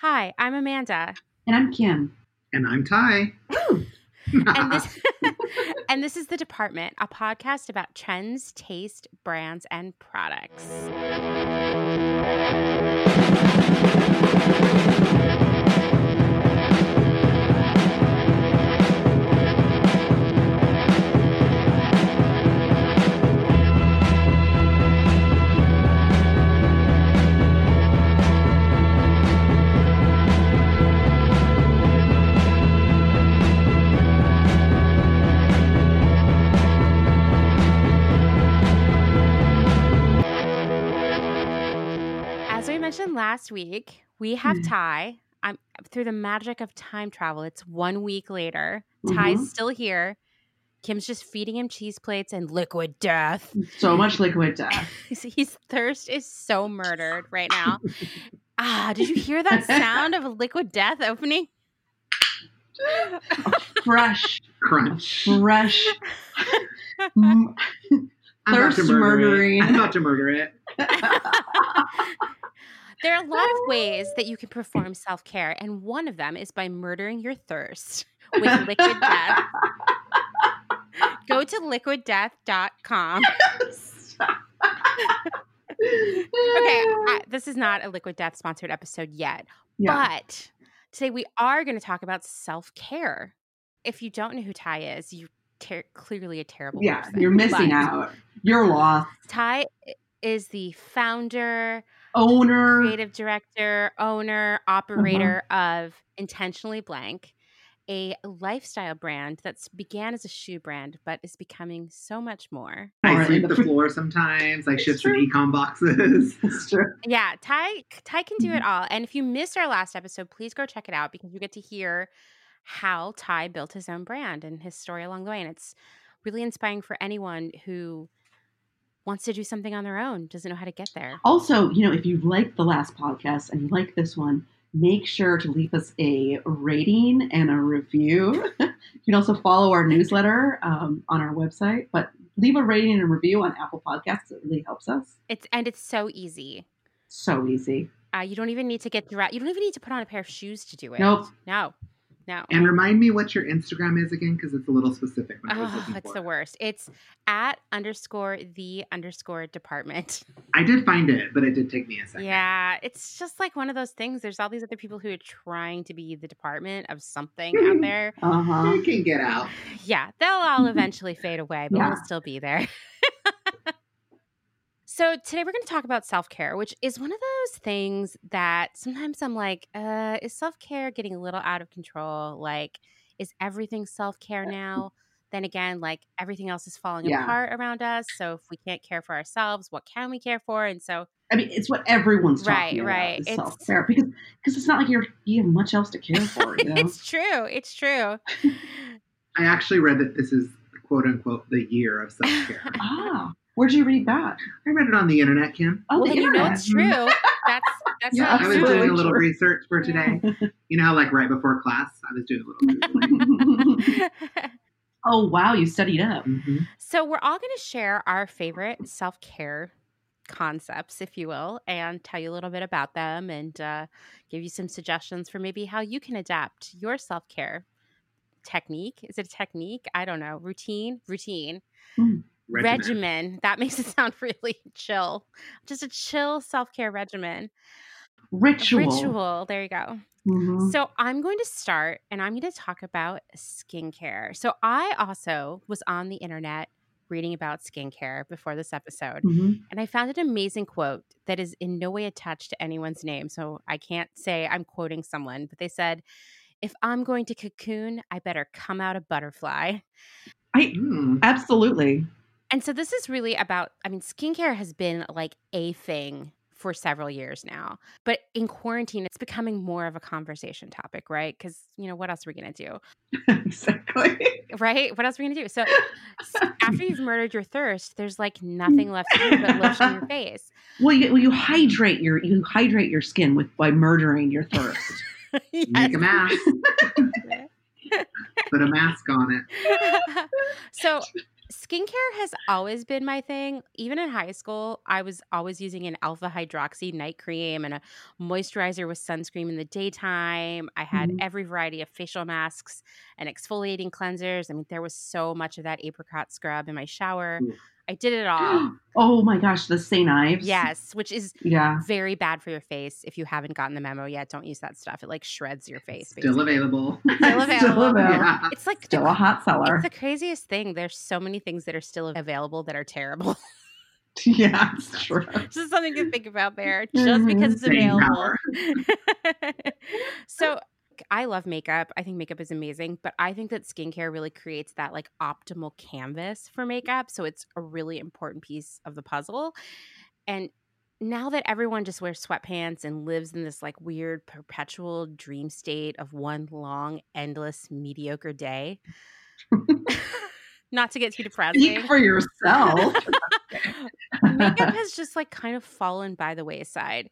Hi, I'm Amanda. And I'm Kim. And I'm Ty. and this and this is the department a podcast about trends taste brands and products mentioned last week we have Hmm. ty i'm through the magic of time travel it's one week later ty's Mhm. still here kim's just feeding him cheese plates and liquid death So much liquid death. his, his thirst is so murdered right now ah did you hear that sound of a liquid death opening Fresh, Crunch. fresh. m- I'm about to Thirst murder murdering. It. I'm about to murder it. There are a lot of ways that you can perform self care, and one of them is by murdering your thirst with liquid death. Go to liquiddeath.com. Okay, I, this is not a Liquid Death sponsored episode yet, yeah. but today we are going to talk about self care. If you don't know who Ty is, you're ter- clearly a terrible yeah, person. you're missing out. You're lost. Ty is the founder, Owner. creative director, owner, Uh-huh. operator of Intentionally Blank, a lifestyle brand that's began as a shoe brand but is becoming so much more. I Or in sweep the the floor sometimes. I It's shift some true. econ boxes. It's true. Yeah, Ty Ty can Mm-hmm. do it all. And if you missed our last episode, please go check it out because you get to hear how Ty built his own brand and his story along the way. And it's really inspiring for anyone who wants to do something on their own, doesn't know how to get there. Also, you know, if you like the last podcast and you like this one, make sure to leave us a rating and a review. you can also follow our newsletter um, on our website, but leave a rating and review on Apple Podcasts. It really helps us. It's and it's so easy. So easy. Uh, you don't even need to get dressed. You don't even need to put on a pair of shoes to do it. Nope. No. No. and remind me what your Instagram is again, because it's a little specific. When I was Oh, it's for the worst. It's at underscore the underscore department. I did find it, but it did take me a second. Yeah, it's just like one of those things. There's all these other people who are trying to be the department of something out there. Uh huh. Can get out. Yeah, they'll all eventually fade away, but Yeah. we'll still be there. So today we're going to talk about self care, which is one of those things that sometimes I'm like, uh, is self care getting a little out of control? Like, is everything self care now? Then again, like everything else is falling Yeah. apart around us. So if we can't care for ourselves, what can we care for? And so I mean, it's what everyone's talking Right, about. right. Is It's- self care because because it's not like you're you have much else to care for. You know? it's true. It's true. I actually read that this is quote unquote the year of self care. ah, where'd you read that? I read it on the internet, Kim. Oh, well, the then you know it's true. That's that's Yeah, what I was you absolutely doing a little research for today. You know how, like, right before class, I was doing a little oh wow, you studied up. Mhm. so we're all going to share our favorite self care concepts, if you will, and tell you a little bit about them and uh, give you some suggestions for maybe how you can adapt your self care technique. Is it a technique? I don't know. Routine, routine, Regimen. regimen. That makes it sound really chill. Just a chill self care regimen. Ritual. Ritual. There you go. Mhm. So I'm going to start and I'm going to talk about skincare. So I also was on the internet reading about skincare before this episode, Mhm. and I found an amazing quote that is in no way attached to anyone's name. So I can't say I'm quoting someone, but they said, if I'm going to cocoon, I better come out a butterfly. I Mm. absolutely. And so this is really about, I mean, skincare has been like a thing for several years now. But in quarantine, it's becoming more of a conversation topic, right? Because, you know, what else are we going to do? exactly. Right? What else are we going to do? So after you've murdered your thirst, there's like mm. nothing left to do but lotion your face. Well, you, well, you hydrate your you hydrate your skin with by murdering your thirst. Make a mask. Put a mask on it. so skincare has always been my thing. Even in high school, I was always using an alpha hydroxy night cream and a moisturizer with sunscreen in the daytime. I had Mhm. every variety of facial masks and exfoliating cleansers. I mean, there was so much of that apricot scrub in my shower. Oof. I did it all. oh my gosh, the St. Ives. yes, which is Yeah. very bad for your face. If you haven't gotten the memo yet, don't use that stuff. It like shreds your face. Still basically. available. Still Still available. available. Yeah. It's like the Still a hot seller. It's the craziest thing. There's so many things that are still available that are terrible. yeah, it's true. just something to think about there, just because it's Staying available. power. I love makeup. I think makeup is amazing, but I think that skincare really creates that like optimal canvas for makeup. So it's a really important piece of the puzzle. And now that everyone just wears sweatpants and lives in this like weird perpetual dream state of one long, endless, mediocre day, not to get too depressing. Speak for yourself. makeup has just like kind of fallen by the wayside.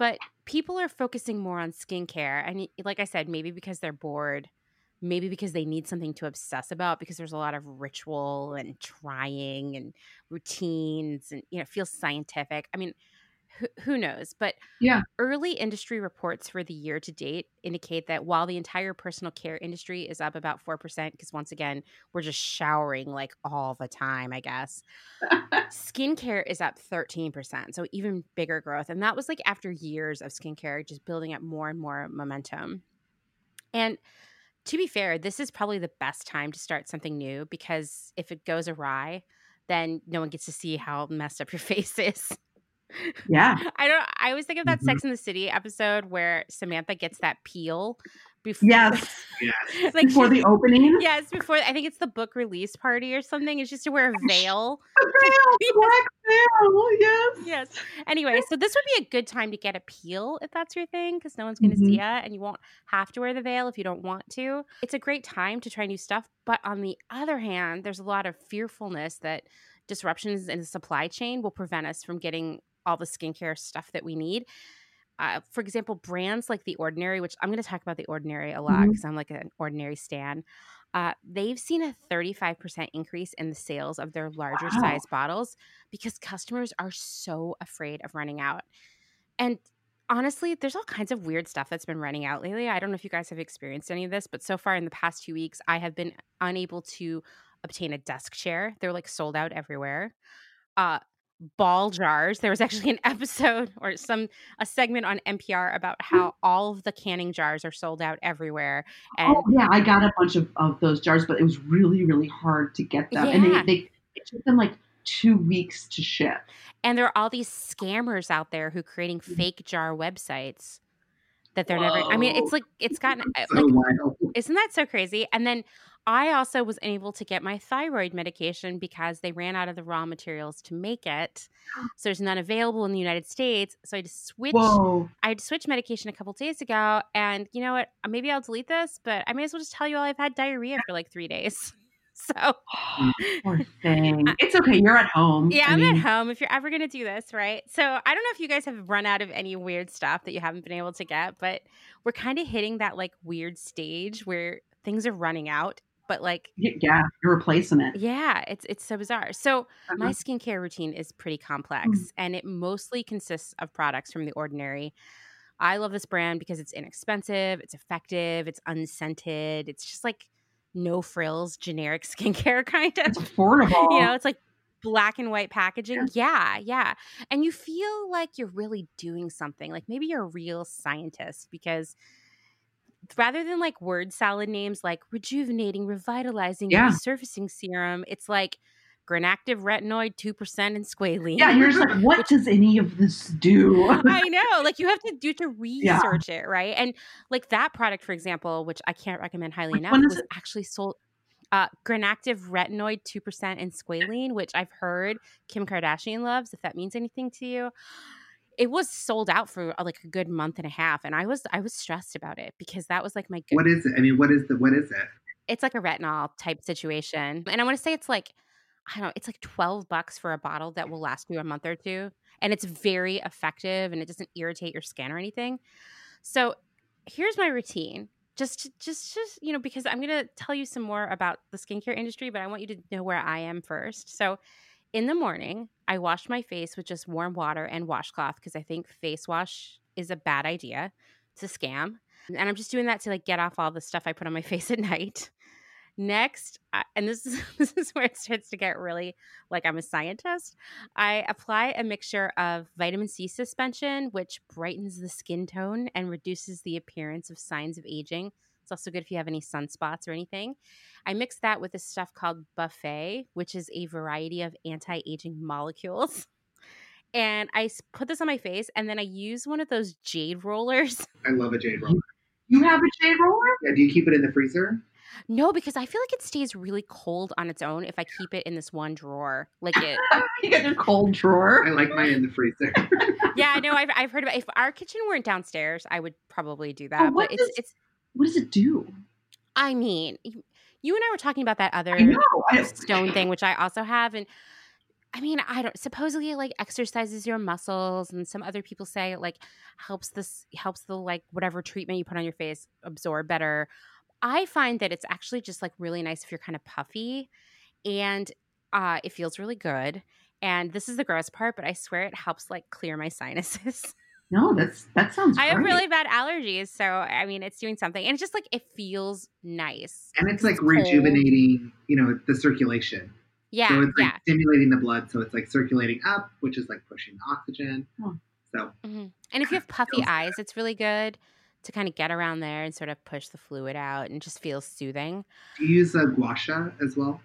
But people are focusing more on skincare. And like I said, maybe because they're bored, maybe because they need something to obsess about because there's a lot of ritual and trying and routines and, you know, feels scientific. I mean, who, who knows? But Yeah. early industry reports for the year to date indicate that while the entire personal care industry is up about 4%, because once again, we're just showering like all the time, I guess skincare is up 13%. So even bigger growth. And that was like after years of skincare just building up more and more momentum. And to be fair, this is probably the best time to start something new because if it goes awry, then no one gets to see how messed up your face is. Yeah. I don't I always think of that Mhm. Sex and the City episode where Samantha gets that peel before Yes. Yes. like Before the opening. Yes, before I think it's the book release party or something. It's just to wear a veil. A veil, black veil. Yes. yes. Anyway, so this would be a good time to get a peel if that's your thing, because no one's going to Mhm. see it, and you won't have to wear the veil if you don't want to. It's a great time to try new stuff, but on the other hand, there's a lot of fearfulness that disruptions in the supply chain will prevent us from getting all the skincare stuff that we need. Uh, for example, brands like The Ordinary, which I'm going to talk about The Ordinary a lot because I'm like an Ordinary stan. Uh, they've seen a 35% increase in the sales of their larger Wow. size bottles because customers are so afraid of running out. And honestly, there's all kinds of weird stuff that's been running out lately. I don't know if you guys have experienced any of this, but so far in the past two weeks, I have been unable to obtain a desk chair. They're like sold out everywhere. Uh, ball jars. There was actually an episode or some a segment on NPR about how all of the canning jars are sold out everywhere. And oh yeah, I got a bunch of, of those jars, but it was really, really hard to get them. And they, they it took them like two weeks to ship. And there are all these scammers out there who are creating Mm-hmm. fake jar websites that they're never. I mean, it's like it's gotten uh, So like wild. isn't that so crazy? And then I also was able to get my thyroid medication because they ran out of the raw materials to make it. So there's none available in the United States. So I had to switch. Whoa. I had to switch medication a couple days ago, and you know what? Uh, maybe I'll delete this, but I may as well just tell you all I've had diarrhea for like three days. So oh, Poor thing. It's okay. You're at home. Yeah, I I'm mean, at home if you're ever going to do this, right? So I don't know if you guys have run out of any weird stuff that you haven't been able to get, but we're kind of hitting that like weird stage where things are running out, but like Yeah, you're replacing it. yeah, it's it's so bizarre. So my Uh-huh. skincare routine is pretty complex and it mostly consists of products from the ordinary. I love this brand because it's inexpensive, it's effective, it's unscented, it's just like no frills, generic skincare kind of It's affordable. you know, it's like black and white packaging. Yeah, yeah. And you feel like you're really doing something. Like maybe you're a real scientist because rather than like word salad names like rejuvenating, revitalizing, Yeah. resurfacing serum, it's like granactive retinoid 2% and squalene. yeah, you're just like, what does any of this do? I know. Like you have to do to research it, right? And like that product, for example, which I can't recommend highly Which enough, was it? actually sold uh granactive retinoid 2% and squalene, which I've heard Kim Kardashian loves, if that means anything to you. It was sold out for uh, like a good month and a half. And I was I was stressed about it because that was like my good What is it? I mean, what is the what is it? it's like a retinol type situation. And I want to say it's like, I don't know, it's like 12 bucks for a bottle that will last you a month or two. And it's very effective and it doesn't irritate your skin or anything. So here's my routine just just just you know because i'm going to tell you some more about the skincare industry but i want you to know where i am first so in the morning i wash my face with just warm water and washcloth because i think face wash is a bad idea it's a scam and i'm just doing that to like get off all the stuff i put on my face at night. Next I- and this is this is where it starts to get really like i'm a scientist i apply a mixture of vitamin c suspension which brightens the skin tone and reduces the appearance of signs of aging it's also good if you have any sunspots or anything i mix that with this stuff called buffet which is a variety of anti-aging molecules and I put this on my face and then i use one of those jade rollers I love a jade roller. You have a jade roller? Yeah, do you keep it in the freezer? No, because I feel like it stays really cold on its own if I keep it in this one drawer. Like it. you got your cold drawer. I like mine in the freezer. yeah, I know. I've, I've heard about. If our kitchen weren't downstairs, I would probably do that. But but it's does- it's. What does it do? I mean, you and I were talking about that other I know. I, stone thing, which I also have, and I mean, I don't. Supposedly, it, like exercises your muscles, and some other people say it like helps this helps the like whatever treatment you put on your face absorb better. I find that it's actually just like really nice if you're kind of puffy, and uh, it feels really good. And this is the gross part, but I swear it helps like clear my sinuses. No, that's that sounds. I have really bad allergies, so I mean, it's doing something, and it's just like it feels nice. and it's like cold. rejuvenating, you know, the circulation. Yeah, so it's like yeah. stimulating the blood. So it's like circulating up, which is like pushing oxygen. Oh. So hmm And if you have puffy eyes, it's really good to kind of get around there and sort of push the fluid out and just feels soothing. do you use a gua sha as well?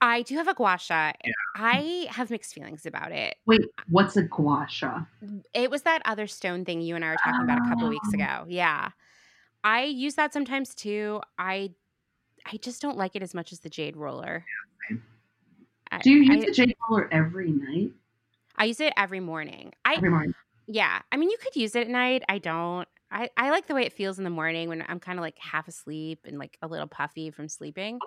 I do have a gua sha. Yeah. I have mixed feelings about it. Wait, what's a gua sha? It was that other stone thing you and I were talking about a couple Oh. weeks ah. ago. Yeah. I use that sometimes too. I I just don't like it as much as the jade roller. I, Do you use I, the jade roller every night? I use it every morning. I Every morning. Yeah. I mean, you could use it at night. I don't. I, I like the way it feels in the morning when I'm kind of like half asleep and like a little puffy from sleeping.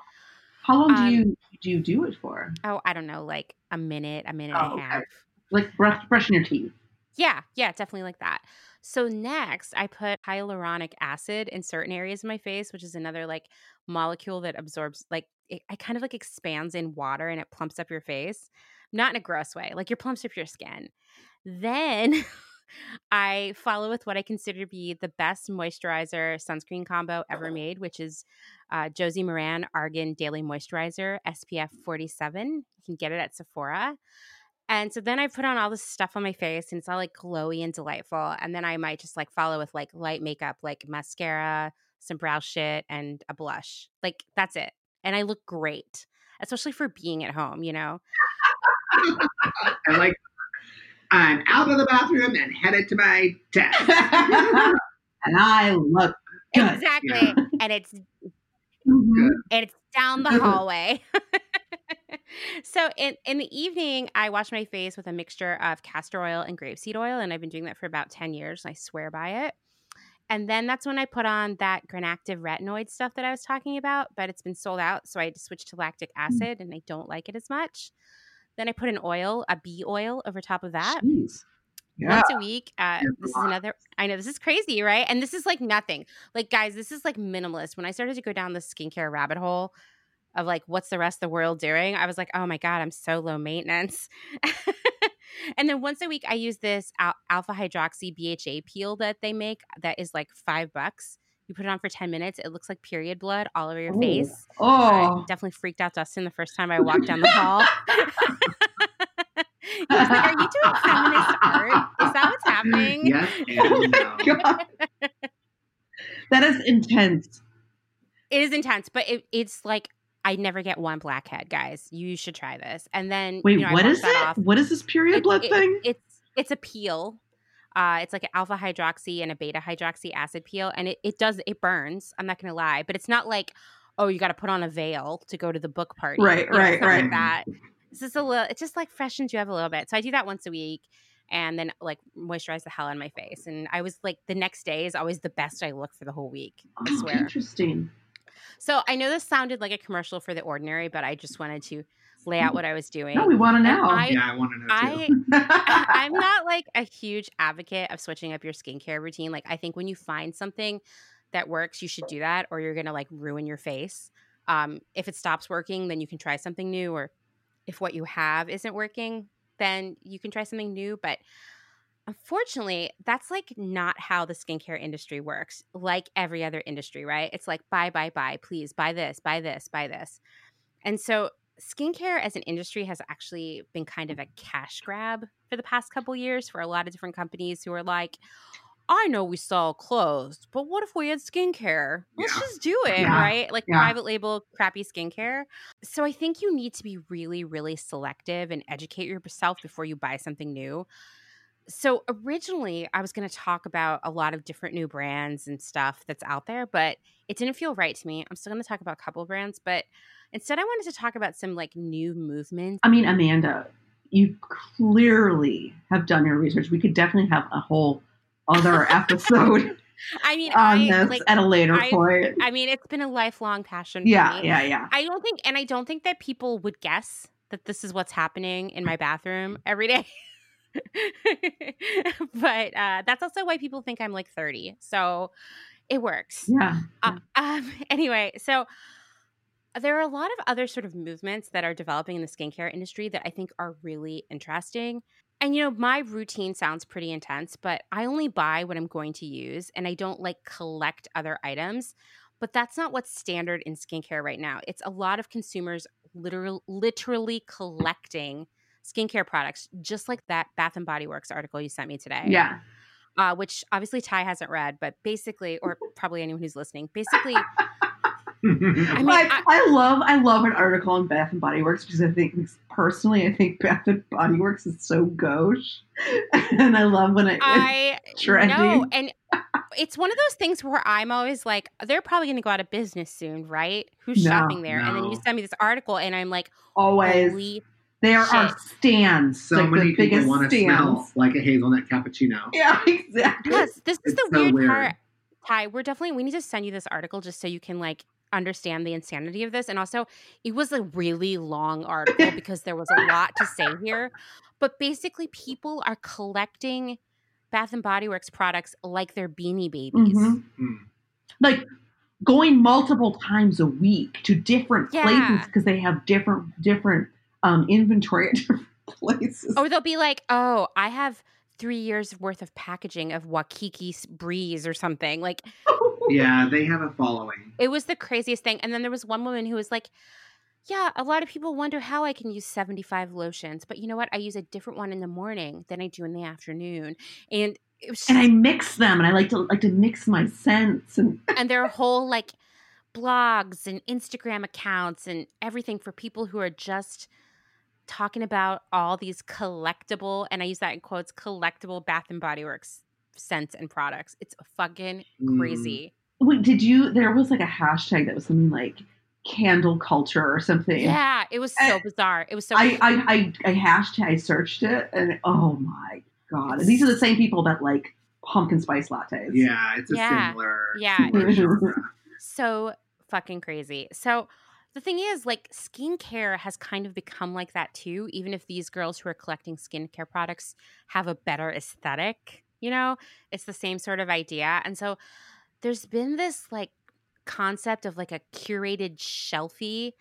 How long do Um, you do you do it for? Oh, I don't know, like a minute, a minute Oh, and a okay. half. Like brush, brushing your teeth. Yeah, yeah, definitely like that. So next, I put hyaluronic acid in certain areas of my face, which is another like molecule that absorbs like it, it kind of like expands in water and it plumps up your face, not in a gross way. Like you're plumps up your skin. Then I follow with what I consider to be the best moisturizer sunscreen combo ever made, which is uh, Josie Maran Argan Daily Moisturizer SPF 47. You can get it at Sephora. And so then I put on all this stuff on my face and it's all like glowy and delightful. And then I might just like follow with like light makeup, like mascara, some brow shit, and a blush. Like that's it. And I look great, especially for being at home, you know? I like. I'm out of the bathroom and headed to my desk. and I look good. Exactly. and it's Mhm. and it's down the hallway. so in in the evening, I wash my face with a mixture of castor oil and grapeseed oil, and I've been doing that for about ten years. And I swear by it. And then that's when I put on that Granactive retinoid stuff that I was talking about, but it's been sold out, so I had to switch to lactic acid, and I don't like it as much. Then I put an oil, a bee oil, over top of that Jeez. Yeah. once a week. Uh, this is another. I know this is crazy, right? And this is like nothing. Like, guys, this is like minimalist. When I started to go down the skincare rabbit hole of like, what's the rest of the world doing? I was like, oh my god, I'm so low maintenance. and then once a week, I use this al- alpha hydroxy BHA peel that they make. That is like five bucks. You put it on for ten minutes. It looks like period blood all over your Ooh. face. I Oh. definitely freaked out Dustin the first time I walked down the hall. he was like, Are you doing feminist art? Is that what's happening? yes Oh and my no. God. that is intense. It is intense, but it, it's like I never get one blackhead, guys. You should try this. And then Wait, you know, I what is that it? off. What is this period It- blood it- thing? It's it's a peel. Uh, it's like an alpha hydroxy and a beta hydroxy acid peel, and it, it does it burns. I'm not gonna lie, but it's not like oh you got to put on a veil to go to the book party. Right, You know, right, right. Like that. It's just a little. It just like freshens you up a little bit. So I do that once a week, and then like moisturize the hell on my face. And I was like the next day is always the best I look for the whole week. I Oh, swear. interesting. So I know this sounded like a commercial for the ordinary, but I just wanted to lay out what I was doing. No, we want to know. I- yeah, I want to know too. I I'm not like a huge advocate of switching up your skincare routine. Like I think when you find something that works, you should do that, or you're gonna like ruin your face. Um, if it stops working, then you can try something new, or if what you have isn't working, then you can try something new. But unfortunately, that's like not how the skincare industry works. Like every other industry, right? It's like buy, buy, buy, please buy this, buy this, buy this. And so skincare as an industry has actually been kind of a mm-hmm. cash grab for the past couple years for a lot of different companies who are like, I know we sell clothes, but what if we had skincare? Let's Yeah. just do it, Yeah. right? Like Yeah. private label, crappy skincare. So I think you need to be really, really selective and educate yourself before you buy something new. So originally, I was going to talk about a lot of different new brands and stuff that's out there, but it didn't feel right to me. I'm still going to talk about a couple brands, but instead, I wanted to talk about some like new movements. I mean, Amanda, you clearly have done your research. We could definitely have a whole other episode I mean, on I this like. at a later I- point. I mean, it's been a lifelong passion. For yeah, me. yeah, yeah. I don't think, and I don't think that people would guess that this is what's happening in my bathroom every day. but uh, that's also why people think I'm like 30. So it works. Yeah. Uh, um, anyway, so there are a lot of other sort of movements that are developing in the skincare industry that I think are really interesting. And you know, my routine sounds pretty intense, but I only buy what I'm going to use and I don't like collect other items. But that's not what's standard in skincare right now. It's a lot of consumers literal, literally collecting skincare products, just like that Bath and Body Works article you sent me today Yeah. uh, which obviously Ty hasn't read, but basically, or probably anyone who's listening, basically, I mean, I, I- I love I love an article on Bath and Body Works because I think personally I think Bath and Body Works is so gauche, and I love when it. I trendy. know, and it's one of those things where I'm always like, they're probably going to go out of business soon, right? Who's No, shopping there? And then you send me this article, and I'm like, always holy, there are stands. so like many people want to smell like a hazelnut cappuccino. Yeah, exactly. yes, this is It's the so weird, weird. part. Ty, we're definitely we need to send you this article just so you can like understand the insanity of this. And also, it was a really long article because there was a lot to say here. But basically, people are collecting Bath and Body Works products like they're beanie babies. Mhm. Hmm. Like going multiple times a week to different Yeah. places because they have different different um, inventory at different places. Or they'll be like, "Oh, I have." Three years worth of packaging of Waikiki Breeze or something. Like Yeah, they have a following. It was the craziest thing. And then there was one woman who was like, Yeah, a lot of people wonder how I can use 75 lotions, but you know what? I use a different one in the morning than I do in the afternoon. And it was and I mix them, and I like to like to mix my scents and and there are whole like blogs and Instagram accounts and everything for people who are just talking about all these collectible and I use that in quotes collectible Bath and Body Works scents and products. It's fucking Mm. crazy. Wait, did you? There was like a hashtag that was something like candle culture or something. Yeah, it was so Uh, bizarre. It was so I, I, I, I hashtag I searched it, and oh my god! And these are the same people that like pumpkin spice lattes. Yeah, it's a Yeah. similar. Yeah, similar so fucking crazy. So the thing is, like, skincare has kind of become like that too, even if these girls who are collecting skincare products have a better aesthetic, you know, it's the same sort of idea. And so there's been this like concept of like a curated shelfie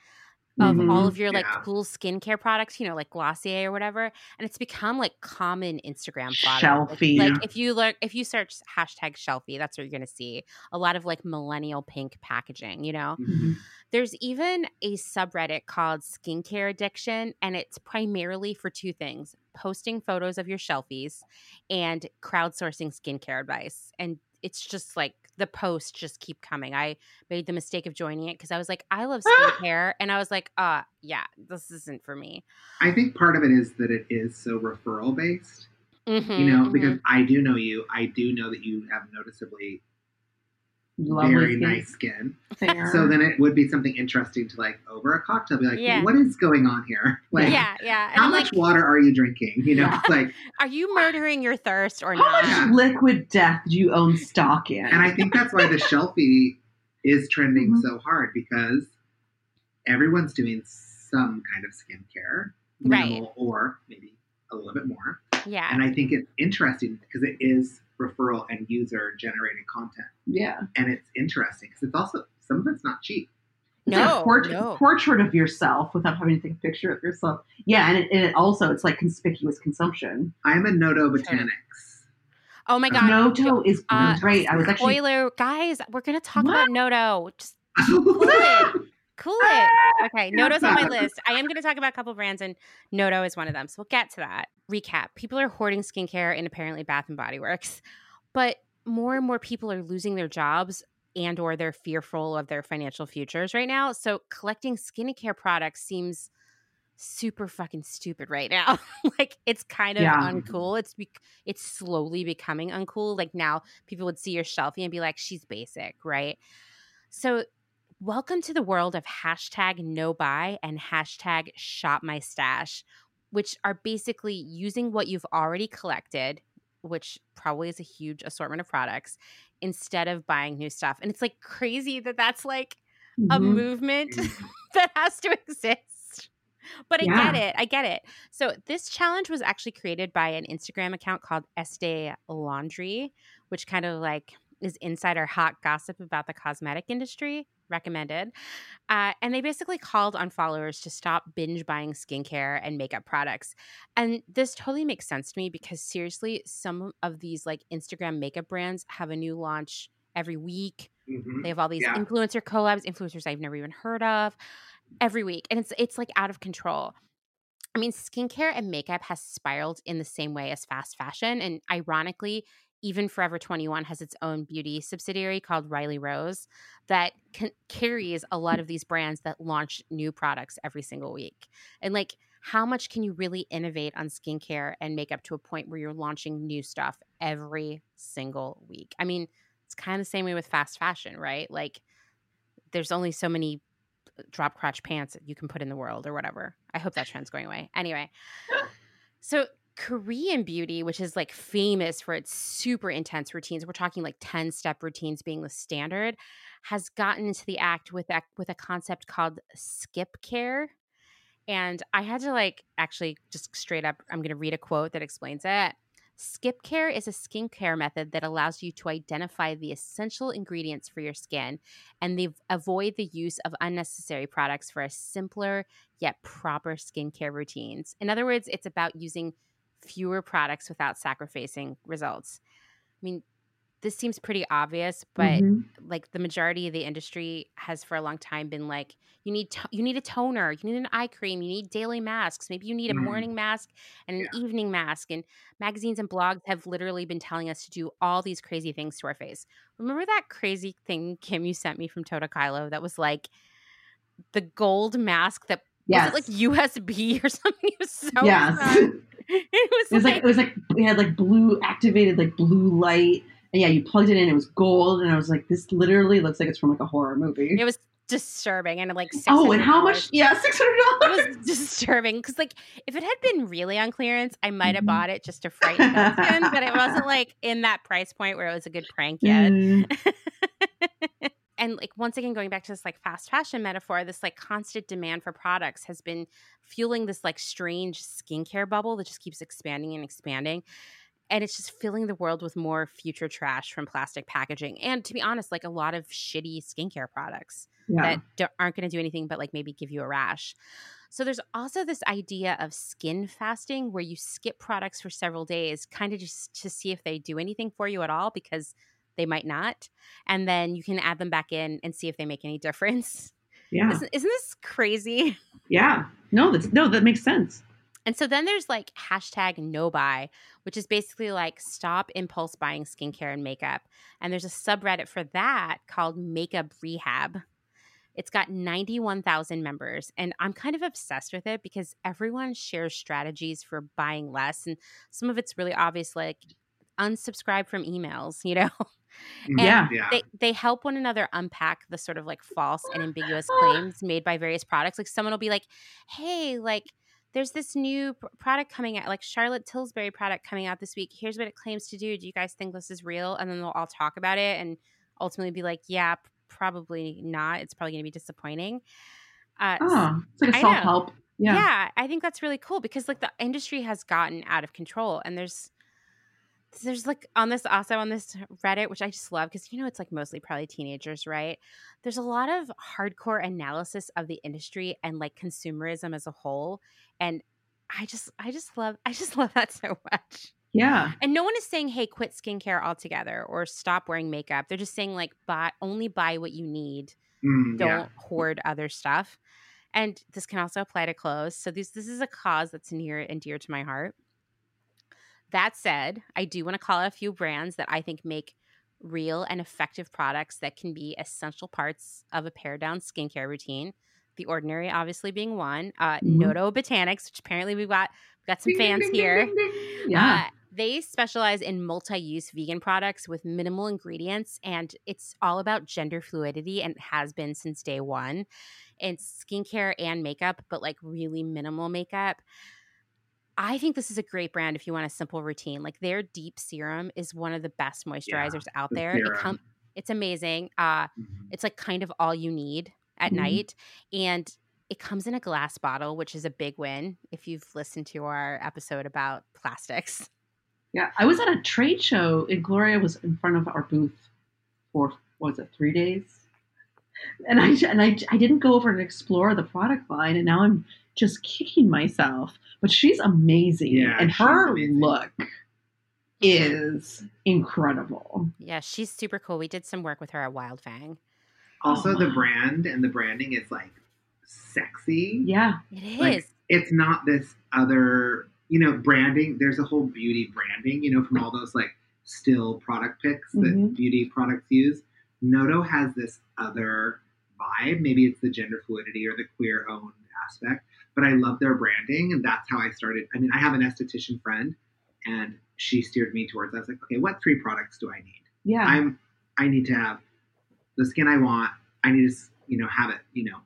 of all Mhm. of your like Yeah. cool skincare products, you know, like Glossier or whatever, and it's become like common Instagram fodder. Like- Shelfie. Like, if you look, if you search hashtag shelfie, that's what you're gonna see. A lot of like millennial pink packaging. You know, Mhm. there's even a subreddit called Skincare Addiction, and it's primarily for two things: posting photos of your shelfies and crowdsourcing skincare advice. And it's just like the posts just keep coming. I made the mistake of joining it because I was like, I love skincare, and I was like, uh, yeah, this isn't for me. I think part of it is that it is so referral based. Mhm, You know, mhm. because I do know you. I do know that you have noticeably Lovely very skin nice skin. fair. So then it would be something interesting to like over a cocktail be like, Yeah. what is going on here? Like, yeah, yeah. And how I'm much like, water are you drinking? You know, Yeah. like, are you murdering your thirst or how not? much liquid death do you own stock in? and I think that's why the shelfie is trending Mhm. so hard because everyone's doing some kind of skincare, Right. or maybe a little bit more. Yeah. And I think it's interesting because it is referral and user generated content. Yeah. And it's interesting because it's also some of it's not cheap. It's like No, a port- no. portrait of yourself without having to take a picture of yourself. Yeah, and it, and it also it's like conspicuous consumption. I'm a Noto Botanics. Oh my god. Noto is uh, great. I was actually Spoiler, guys, we're gonna talk What? about Noto. Just cool ah, it. Okay. Noto's on my list. I am going to talk about a couple brands, and Noto is one of them. So we'll get to that. Recap: People are hoarding skincare and apparently Bath and Body Works, but more and more people are losing their jobs and or they're fearful of their financial futures right now. So collecting skincare products seems super fucking stupid right now. like it's kind of Yeah. uncool. It's be- it's slowly becoming uncool. Like now people would see your shelfie and be like, she's basic, right? So welcome to the world of hashtag no buy and hashtag shop my stash, which are basically using what you've already collected, which probably is a huge assortment of products, instead of buying new stuff. And it's like crazy that that's like a Mhm. movement that has to exist. But I Yeah. get it. I get it. So this challenge was actually created by an Instagram account called Estee Laundry, which kind of like is insider hot gossip about the cosmetic industry. Recommended. Uh, and they basically called on followers to stop binge buying skincare and makeup products. And this totally makes sense to me because seriously, some of these like Instagram makeup brands have a new launch every week. Mhm. They have all these Yeah. influencer collabs, influencers I've never even heard of, every week, and it's it's like out of control. I mean, skincare and makeup has spiraled in the same way as fast fashion, and ironically, even Forever 21 has its own beauty subsidiary called Riley Rose that can, carries a lot of these brands that launch new products every single week. And like, how much can you really innovate on skincare and makeup to a point where you're launching new stuff every single week? I mean, it's kind of the same way with fast fashion, right? Like, there's only so many uh, drop crotch pants that you can put in the world or whatever. I hope that trend's going away. Anyway, so Korean beauty, which is like famous for its super intense routines, we're talking like 10 step routines being the standard, has gotten into the act with that with a concept called skip care. And I had to like actually just straight up, I'm going to read a quote that explains it. Skip care is a skincare method that allows you to identify the essential ingredients for your skin and they avoid the use of unnecessary products for a simpler yet proper skincare routines. In other words, it's about using fewer products without sacrificing results. I mean, this seems pretty obvious, but Mhm. like the majority of the industry has for a long time been like you need to- you need a toner, you need an eye cream, you need daily masks, maybe you need a Mhm. morning mask and an evening mask and magazines and blogs have literally been telling us to do all these crazy things to our face. Remember that crazy thing Kim you sent me from Tota Kylo that was like the gold mask that It like USB or something? It was so yes. It was, It was like like, it was like it had like blue activated like blue light. And yeah, you plugged it in, it was gold, and I was like, this literally looks like it's from like a horror movie. it was disturbing and like oh, and how much? Yeah, six hundred it dollars. was disturbing because like if it had been really on clearance i might have Mhm. bought it just to frighten Dustin, but it wasn't like in that price point where it was a good prank yet and like once again going back to this like fast fashion metaphor this like constant demand for products has been fueling this like strange skincare bubble that just keeps expanding and expanding and it's just filling the world with more future trash from plastic packaging and to be honest like a lot of shitty skincare products Yeah. that don't, aren't going to do anything but like maybe give you a rash. So there's also this idea of skin fasting where you skip products for several days, kind of just to see if they do anything for you at all because they might not, and then you can add them back in and see if they make any difference. yeah. Isn't, isn't this crazy? Yeah. No, that's no, that makes sense. And so then there's like hashtag no buy, which is basically like stop impulse buying skincare and makeup. And there's a subreddit for that called Makeup Rehab. It's got 91,000 members, and I'm kind of obsessed with it because everyone shares strategies for buying less. And some of it's really obvious, like unsubscribe from emails, you know? Yeah. Yeah. they they help one another unpack the sort of like false and ambiguous claims made by various products. Like someone will be like, "Hey, like there's this new product coming out, like Charlotte Tilbury product coming out this week. Here's what it claims to do. Do you guys think this is real?" And then they'll all talk about it and ultimately be like, "Yeah, probably not. It's probably going to be disappointing." Uh, Oh, it's like a self help. yeah. Yeah. I think that's really cool because like the industry has gotten out of control and there's there's like on this also on this Reddit, which I just love because you know it's like mostly probably teenagers, right? There's a lot of hardcore analysis of the industry and like consumerism as a whole, and I just I just love I just love that so much. Yeah. And no one is saying, "Hey, quit skincare altogether" or "Stop wearing makeup." They're just saying like, "Buy only buy what you need. Mm, Don't yeah. hoard other stuff." And this can also apply to clothes. So this this is a cause that's near and dear to my heart. That said, I do want to call out a few brands that I think make real and effective products that can be essential parts of a pared down skincare routine. The Ordinary, obviously, being one. Uh, Mhm. Noto Botanics, which apparently we've got we've got some fans here. Yeah. Uh, they specialize in multi use vegan products with minimal ingredients, and it's all about gender fluidity and has been since day one. It's skincare and makeup, but like really minimal makeup. I think this is a great brand if you want a simple routine. Like their deep serum is one of the best moisturizers out the there. It com- it's amazing. Uh, Mhm. it's like kind of all you need at Mhm. night. And it comes in a glass bottle, which is a big win if you've listened to our episode about plastics. Yeah. I was at a trade show and Gloria was in front of our booth for what was it, three days? And I and I, I didn't go over and explore the product line and now I'm just kicking myself. But she's amazing. Yeah, and her amazing. look is incredible. Yeah, she's super cool. We did some work with her at Wildfang. Also, Oh, the brand and the branding is like sexy. Yeah. It is. Like, it's not this other, you know, branding. There's a whole beauty branding, you know, from all those like still product picks that Mhm. beauty products use. Noto has this other vibe. Maybe it's the gender fluidity or the queer owned aspect, but I love their branding, and that's how I started. I mean, I have an esthetician friend, and she steered me towards. I was like, okay, what three products do I need? Yeah. I'm I need to have the skin I want. I need to you know have it you know,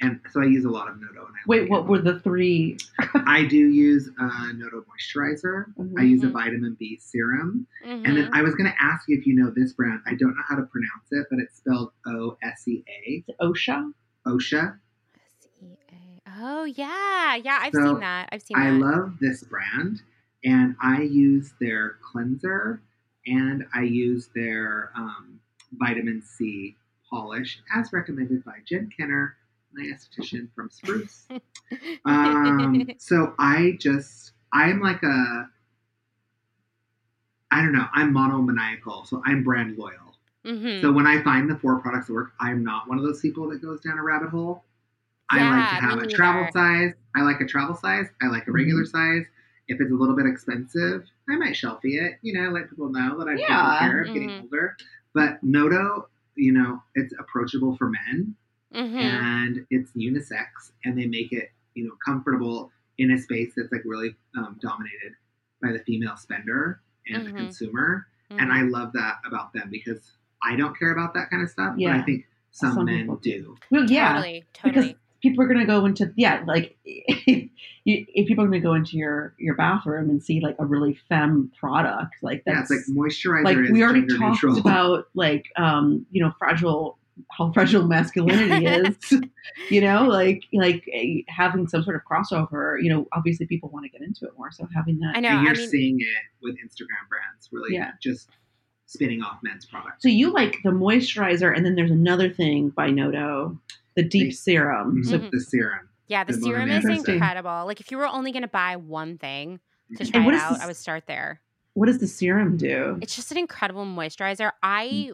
and so I use a lot of Noto. And I Wait, like what it. were the three? I do use uh, Noto moisturizer. I Mhm. use a Mhm. vitamin B serum, Mhm. and then I was going to ask you if you know this brand. I don't know how to pronounce it, but it's spelled O S E A, OSHA. OSHA. Oh yeah, yeah. I've So, seen that. I've seen that. I that. love this brand, and I use their cleanser and I use their um, vitamin C polish as recommended by Jen Kenner, my esthetician from Spruce. um, so I just, I'm like a, I don't know, I'm monomaniacal, so I'm brand loyal. Mhm. So when I find the four products that work, I'm not one of those people that goes down a rabbit hole. I like to have a travel neither. size. I like a travel size. I like a regular Mm-hmm. size. If it's a little bit expensive, I might shelfie it. You know, let people know that I'm Yeah. taking care of getting Mhm. older. But Noto, you know, it's approachable for men Mhm. and it's unisex, and they make it, you know, comfortable in a space that's like really um, dominated by the female spender and the Mhm. consumer. And I love that about them because I don't care about that kind of stuff, but Yeah. I think some, Some men people do. Well, yeah. totally, because totally. People are going to go into yeah like if, you, if people are going to go into your your bathroom and see like a really femme product like that's it's like moisturizer like is we already talked neutral. about like um you know fragile how fragile masculinity is you know like like eh, having some sort of crossover you know obviously people want to get into it more so having that I know. and you're I mean, seeing it with Instagram brands really Yeah. just spinning off men's products. so you like the moisturizer and then there's another thing by noto the deep The- serum so Mhm. The serum. yeah, the the serum is incredible. Like if you were only going to buy one thing to Mhm. try what it is out, this- I would start there. what does the serum do It's just an incredible moisturizer. I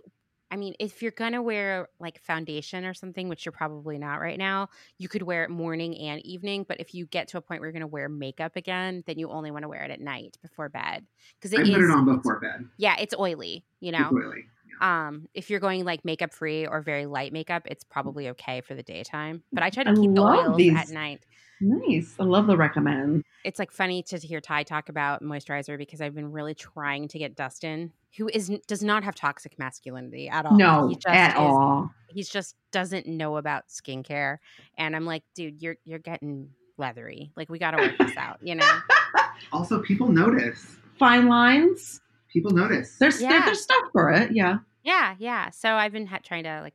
I mean, if you're gonna wear like foundation or something, which you're probably not right now, you could wear it morning and evening. But if you get to a point where you're gonna wear makeup again, then you only want to wear it at night before bed because it I it is. put it on before bed. Yeah, it's oily. You know, It's oily. Um, if you're going like makeup free or very light makeup, it's probably okay for the daytime. But I try to I keep the oils these. at night. nice i love the recommend It's like funny to hear Ty talk about moisturizer because I've been really trying to get Dustin, who is does not have toxic masculinity at all. no he just at is- all He's just doesn't know about skincare, and I'm like, dude, you're you're getting leathery. Like we got to work this out, you know? Also, people notice. fine lines People notice. There's Yeah. there's stuff for it. Yeah. Yeah, yeah. So I've been ha- trying to like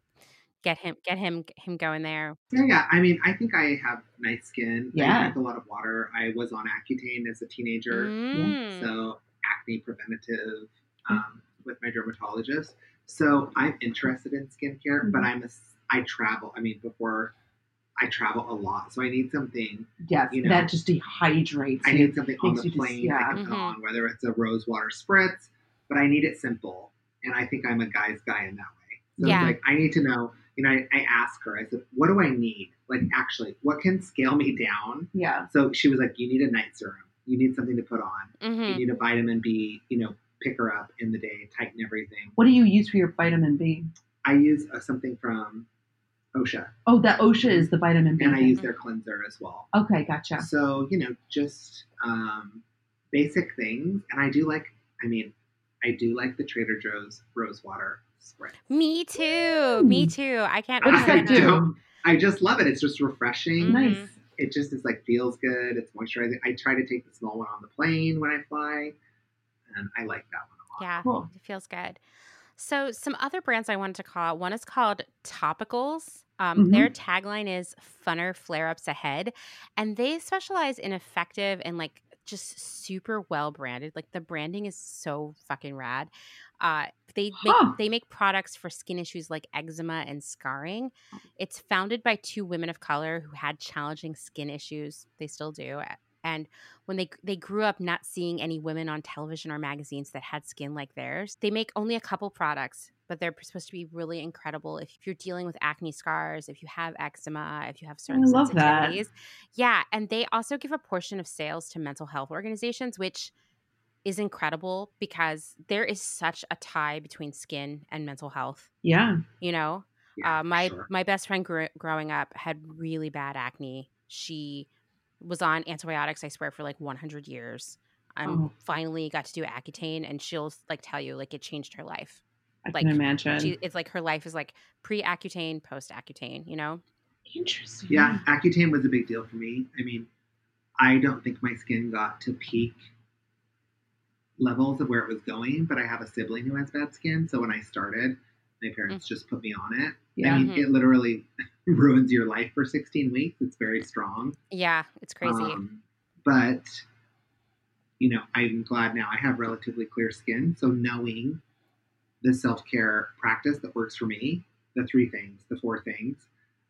get him get him him going there. Yeah, yeah. I mean, I think I have nice skin. Yeah. I drink a lot of water. I was on Accutane as a teenager. Mm. So acne preventative um, with my dermatologist. So I'm interested in skincare, but Mhm. I'm a s- I travel. I mean, before I travel a lot, so I need something. Yes, You know, that just dehydrates. I need something on the you just- plane yeah. I can put Mhm. on, whether it's a rose water spritz, but I need it simple. And I think I'm a guy's guy in that way. So Yeah. it's like I need to know. You know, I, I asked her. I said, "What do I need? Like, actually, what can scale me down?" Yeah. So she was like, "You need a night serum. You need something to put on. You hmm need a vitamin B. You know, pick her up in the day, tighten everything." What do you use for your vitamin B? I use uh, something from OSHA, Oh, that OSHA is the vitamin B. and I use their cleanser as well. Okay, gotcha. So, you know, just um, basic things. And I do like, I mean, I do like the Trader Joe's rose water spray. Me too. Me too. I can't. What does I that do? I just love it. It's just refreshing. Nice. It just is like feels good. It's moisturizing. I try to take the small one on the plane when I fly, and I like that one a lot. Yeah, Cool. it feels good. So, some other brands I wanted to call out. One is called Topicals. Um, Mhm. Their tagline is "Funner flare ups ahead," and they specialize in effective and like just super well branded. Like the branding is so fucking rad. Uh, they make Huh. they make products for skin issues like eczema and scarring. It's founded by two women of color who had challenging skin issues. They still do. And when they they grew up not seeing any women on television or magazines that had skin like theirs, they make only a couple products, but they're supposed to be really incredible if you're dealing with acne scars, if you have eczema, if you have certain love that. sensitivities. Yeah, and they also give a portion of sales to mental health organizations, which is incredible because there is such a tie between skin and mental health. Yeah. You know, Yeah, uh, my sure. my best friend gr- growing up had really bad acne. She was on antibiotics, I swear, for like 100 years. Um, Oh. finally got to do Accutane, and she'll like tell you like it changed her life. I Like, can imagine. She, it's like her life is like pre Accutane, post Accutane. You know? Interesting. Yeah, Accutane was a big deal for me. I mean, I don't think my skin got to peak levels of where it was going, but I have a sibling who has bad skin. So when I started, my parents just put me on it. Yeah. I mean, Mhm. it literally ruins your life for 16 weeks. It's very strong. Yeah, it's crazy. Um, but, you know, I'm glad now I have relatively clear skin. So knowing the self care practice that works for me, the three things, the four things,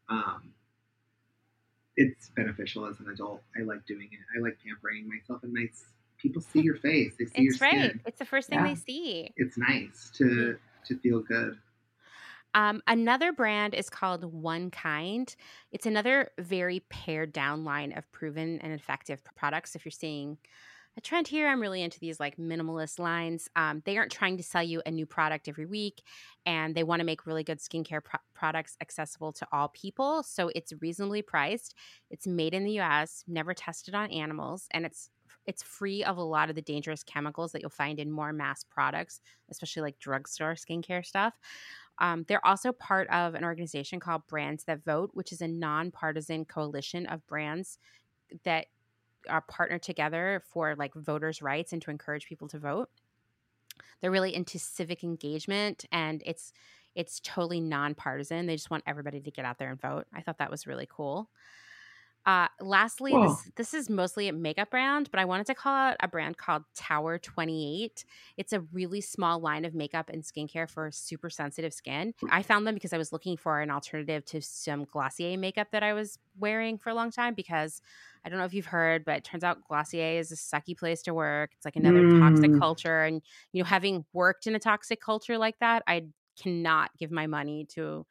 um, it's beneficial as an adult. I like doing it. I like pampering myself, and nice people see your face. They see it's your right. skin. It's the first thing Yeah. they see. It's nice to to feel good. Um, another brand is called One Kind. It's another very pared down line of proven and effective products. If you're seeing a trend here, I'm really into these like minimalist lines. Um, they aren't trying to sell you a new product every week, and they want to make really good skincare pro- products accessible to all people. So it's reasonably priced. It's made in the U.S., never tested on animals, and it's it's free of a lot of the dangerous chemicals that you'll find in more mass products, especially like drugstore skincare stuff. Um, they're also part of an organization called Brands That Vote, which is a nonpartisan coalition of brands that are partnered together for like voters' rights and to encourage people to vote. They're really into civic engagement, and it's it's totally nonpartisan. They just want everybody to get out there and vote. I thought that was really cool. Uh, lastly, Whoa. this this is mostly a makeup brand, but I wanted to call out a brand called Tower Twenty Eight. It's a really small line of makeup and skincare for super sensitive skin. I found them because I was looking for an alternative to some Glossier makeup that I was wearing for a long time because I don't know if you've heard, but it turns out Glossier is a sucky place to work. It's like another toxic Mm. culture. And, you know, having worked in a toxic culture like that, I cannot give my money to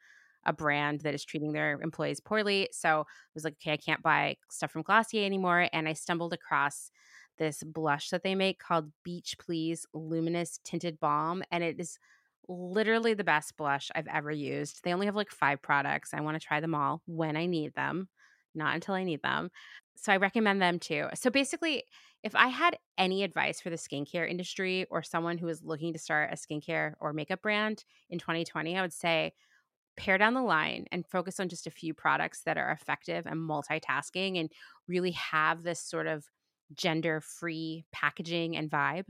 a brand that is treating their employees poorly. So I was like, okay, I can't buy stuff from Glossier anymore. And I stumbled across this blush that they make called Beach Please Luminous Tinted Balm. And it is literally the best blush I've ever used. They only have like five products. I want to try them all when I need them, not until I need them. So I recommend them too. So basically, if I had any advice for the skincare industry or someone who is looking to start a skincare or makeup brand in 2020, I would say pare down the line and focus on just a few products that are effective and multitasking and really have this sort of gender free packaging and vibe.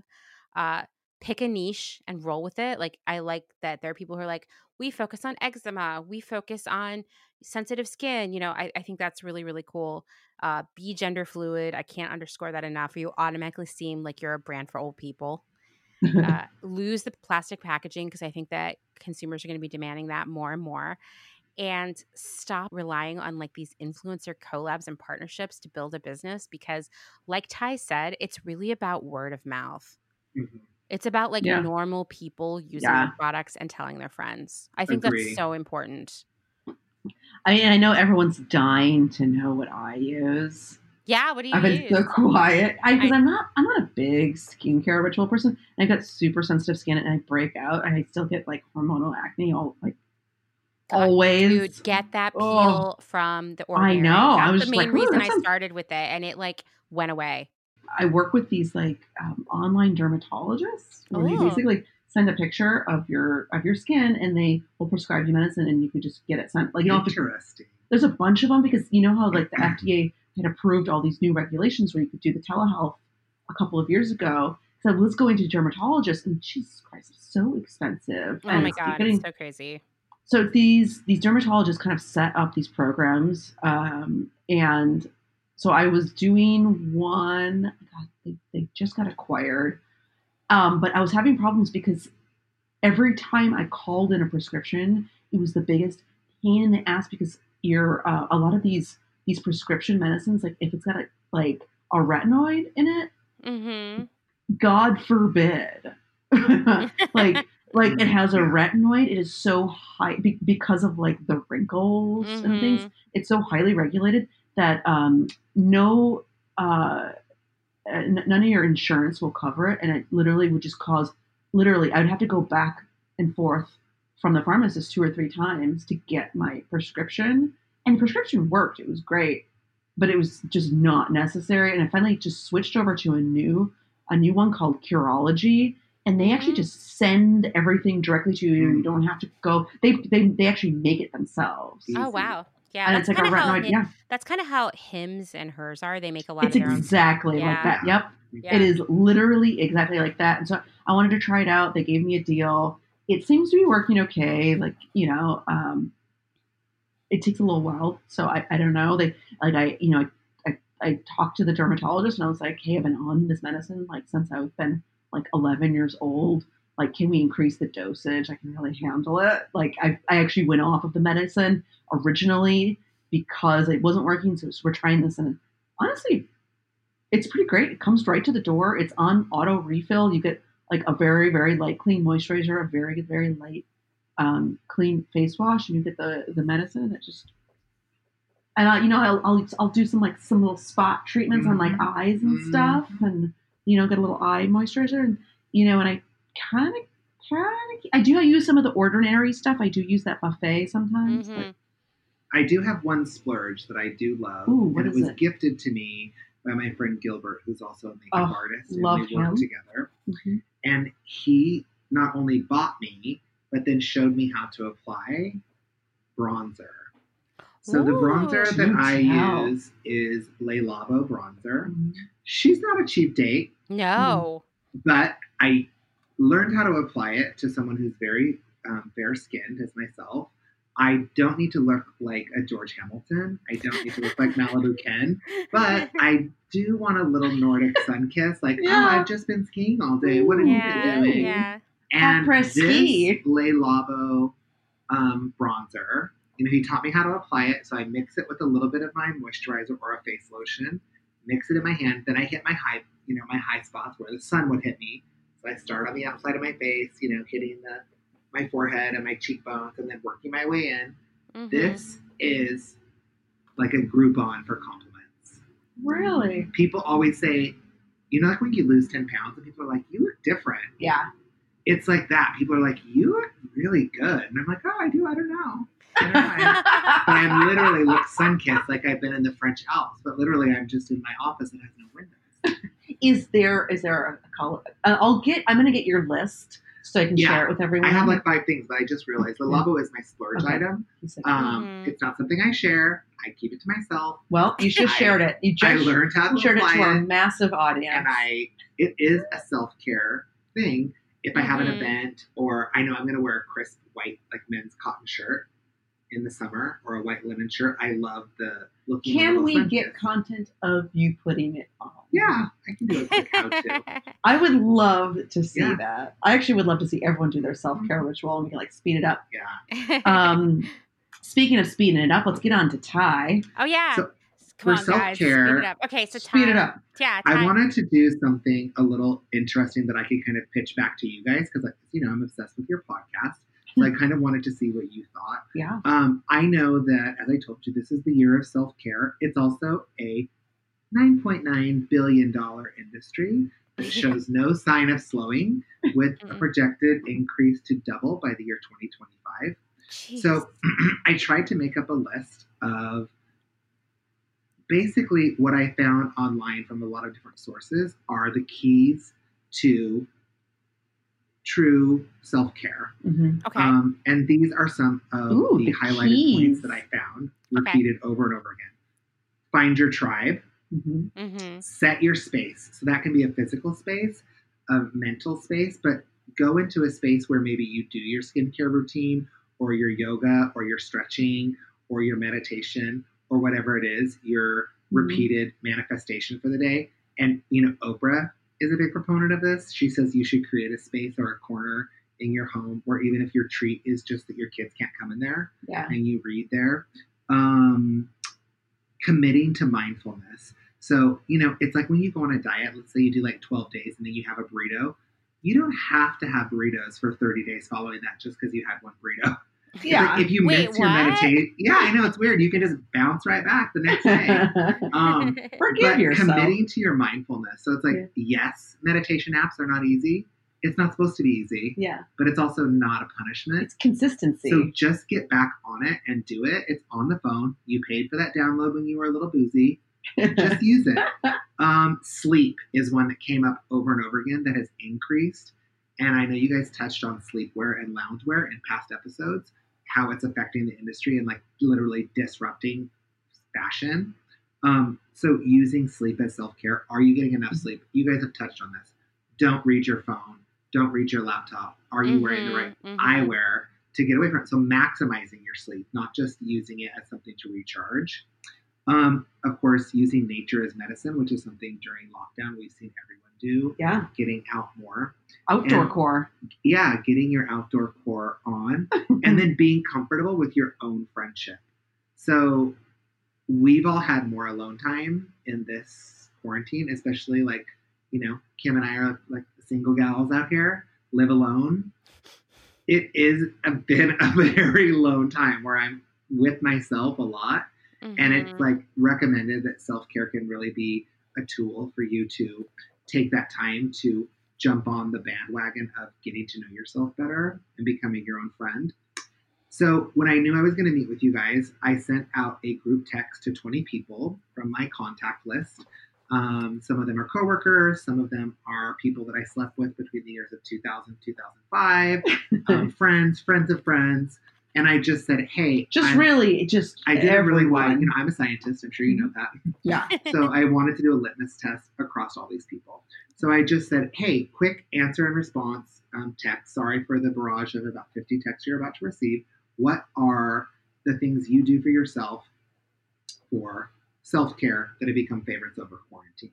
Uh, pick a niche and roll with it. Like, I like that there are people who are like, we focus on eczema, we focus on sensitive skin. You know, I, I think that's really, really cool. Uh, be gender fluid. I can't underscore that enough. You automatically seem like you're a brand for old people. Uh, lose the plastic packaging because I think that consumers are going to be demanding that more and more. And stop relying on like these influencer collabs and partnerships to build a business because, like Ty said, it's really about word of mouth. Mhm. It's about like Yeah. normal people using Yeah. products and telling their friends. I think Agree. that's so important. I mean, I know everyone's dying to know what I use. Yeah, what do you I've been use? so quiet. I because I- I'm not I'm not a big skincare ritual person. I've got super sensitive skin and I break out and I still get like hormonal acne all like God, always. Dude, get that peel Oh. from the I ordinary. know. I That's was the main like, reason I started with it, and it like went away. I work with these like um, online dermatologists where you Oh. basically send a picture of your of your skin and they will prescribe you medicine and you can just get it sent. Like you don't have to Interesting. there's a bunch of them because you know how like the FDA had approved all these new regulations where you could do the telehealth a couple of years ago. So let's go into dermatologist and Jesus Christ, it's so expensive. Oh and my god, getting- it's so crazy. so these these dermatologists kind of set up these programs, um, and so I was doing one. God, they, they just got acquired, um, but I was having problems because every time I called in a prescription, it was the biggest pain in the ass because you're uh, a lot of these these prescription medicines, like if it's got a, like a retinoid in it, Mm-hmm. God forbid, like like it has a retinoid. It is so high be- because of like the wrinkles and things. It's so highly regulated that um, no uh, n- none of your insurance will cover it, and it literally would just cause literally I would have to go back and forth from the pharmacist two or three times to get my prescription, and the prescription worked. It was great, but it was just not necessary. And I finally just switched over to a new a new one called Curology, and they actually Mhm. just send everything directly to you. You Mm. don't have to go. They they, they actually make it themselves. Easy. Oh wow, yeah, and that's it's like a kind of how retinoid. Him- Yeah, that's kind of how Hims and hers are. They make a lot it's of their own. exactly like Yeah. that. Yep. Yeah. It is literally exactly like that. And so I wanted to try it out. They gave me a deal. It seems to be working okay. Like, you know, um, it takes a little while. So I, I don't know. They like I, you know, I, I, I talked to the dermatologist and I was like, hey, I've been on this medicine like since I've been like 11 years old. Like, can we increase the dosage? I can really handle it. Like, I, I actually went off of the medicine originally because it wasn't working. So we're trying this, and honestly, it's pretty great. It comes right to the door. It's on auto refill. You get like a very, very light clean moisturizer, a very, very light um, clean face wash, and you get the the medicine. It just and I, you know, I'll, I'll I'll do some like some little spot treatments on like Mhm. eyes and Mhm. stuff, and you know, get a little eye moisturizer, and you know, and I kind of kind of I do I use some of the ordinary stuff. I do use that buffet sometimes. Mhm. But, I do have one splurge that I do love, Ooh, what and it is was it? gifted to me by my friend Gilbert, who's also a makeup Oh, artist, love and we work him. together. Mhm. And he not only bought me, but then showed me how to apply bronzer. So the bronzer that I Do tell. use is Le Labo bronzer. Mhm. She's not a cheap date, No. but I learned how to apply it to someone who's very um, fair skinned as myself. I don't need to look like a George Hamilton. I don't need to look like Malibu Ken, but I do want a little Nordic sun kiss. Like, Yeah. oh, I've just been skiing all day. What have you yeah, been doing? yeah. And this ski. Le Labo um, bronzer, you know, he taught me how to apply it. So I mix it with a little bit of my moisturizer or a face lotion, mix it in my hand. Then I hit my high, you know, my high spots where the sun would hit me. So I start on the outside of my face, you know, hitting the my forehead and my cheekbones, and then working my way in. Mhm. This is like a Groupon for compliments. Really? People always say, you know, like when you lose ten pounds, and people are like, "You look different." Yeah. It's like that. People are like, "You look really good," and I'm like, "Oh, I do. I don't know." I don't know. I- but I'm literally look sun kissed, like I've been in the French Alps. But literally, I'm just in my office that has no windows. is there is there a call? Uh, I'll get. I'm gonna get your list so I can Yeah. share it with everyone. I have like five things, but I just realized the Labo is my splurge Okay. item. You said- Um, Mhm. It's not something I share. I keep it to myself. well, you just I- shared it. You I just learned how to shared it apply to our it, massive audience. and I it is a self care thing. If I have an Mhm. event or I know I'm going to wear a crisp white like men's cotton shirt in the summer or a white linen shirt, I love the looking. Can we swim get content of you putting it on? Yeah, I can do a quick how to. I would love to see Yeah. that. I actually would love to see everyone do their self care ritual and we can like speed it up. Yeah. Um, speaking of speeding it up, let's get on to Ty. oh yeah. So, Come for on, guys. Speed self-care, it up. Okay, so Speed it up. Yeah. I wanted to do something a little interesting that I could kind of pitch back to you guys because, you know, I'm obsessed with your podcast. So I kind of wanted to see what you thought. Yeah. Um, I know that, as I told you, this is the year of self care. It's also a $9.9 billion industry that shows no sign of slowing, with a projected increase to double by the year 2025. Jeez. So I tried to make up a list of basically what I found online from a lot of different sources are the keys to true self care. hmm okay. Um, and these are some of Ooh, the the highlighted keys. points that I found Okay. repeated over and over again. Find your tribe, hmm mm-hmm. set your space. So that can be a physical space, a mental space, but go into a space where maybe you do your skincare routine or your yoga or your stretching or your meditation or whatever it is, your Mhm. repeated manifestation for the day. And, you know, Oprah is a big proponent of this. She says you should create a space or a corner in your home, or even if your treat is just that your kids can't come in there Yeah. and you read there. Um, committing to mindfulness. So, you know, it's like when you go on a diet, let's say you do like 12 days and then you have a burrito. You don't have to have burritos for 30 days following that just because you had one burrito. It's Yeah. like if you Wait, miss your meditation, yeah, I know it's weird. You can just bounce right back the next day. Um, Forgive but yourself. committing to your mindfulness. So it's like, Yeah. yes, meditation apps are not easy. It's not supposed to be easy, yeah. but it's also not a punishment. It's consistency. So just get back on it and do it. It's on the phone. You paid for that download when you were a little boozy. Just use it. Um, sleep is one that came up over and over again that has increased. And I know you guys touched on sleepwear and loungewear in past episodes, how it's affecting the industry and like literally disrupting fashion. Um, so using sleep as self care. Are you getting enough sleep? You guys have touched on this. Don't read your phone. Don't read your laptop. Are you wearing the right Mhm, mhm. eyewear to get away from it. So maximizing your sleep, not just using it as something to recharge. Um, of course, using nature as medicine, which is something during lockdown we've seen everyone do. yeah. Getting out more. Outdoor And- core. Yeah, getting your outdoor core on. and then being comfortable with your own friendship. So we've all had more alone time in this quarantine, especially like, you know, Kim and I are like single gals out here, live alone. It is a been a very lone time where I'm with myself a lot. And it's Mhm. like recommended that self care can really be a tool for you to take that time to jump on the bandwagon of getting to know yourself better and becoming your own friend. So, when I knew I was going to meet with you guys, I sent out a group text to 20 people from my contact list. Um, some of them are coworkers, some of them are people that I slept with between the years of 2000 2005, um, friends, friends of friends. And I just said, hey, just I'm- really, just I did it really everyone. wide. You know, I'm a scientist. I'm sure you know that. Yeah. So I wanted to do a litmus test across all these people. So I just said, "Hey, quick answer and response um, text. Sorry for the barrage of about 50 texts you're about to receive. What are the things you do for yourself for self care that have become favorites over quarantine?"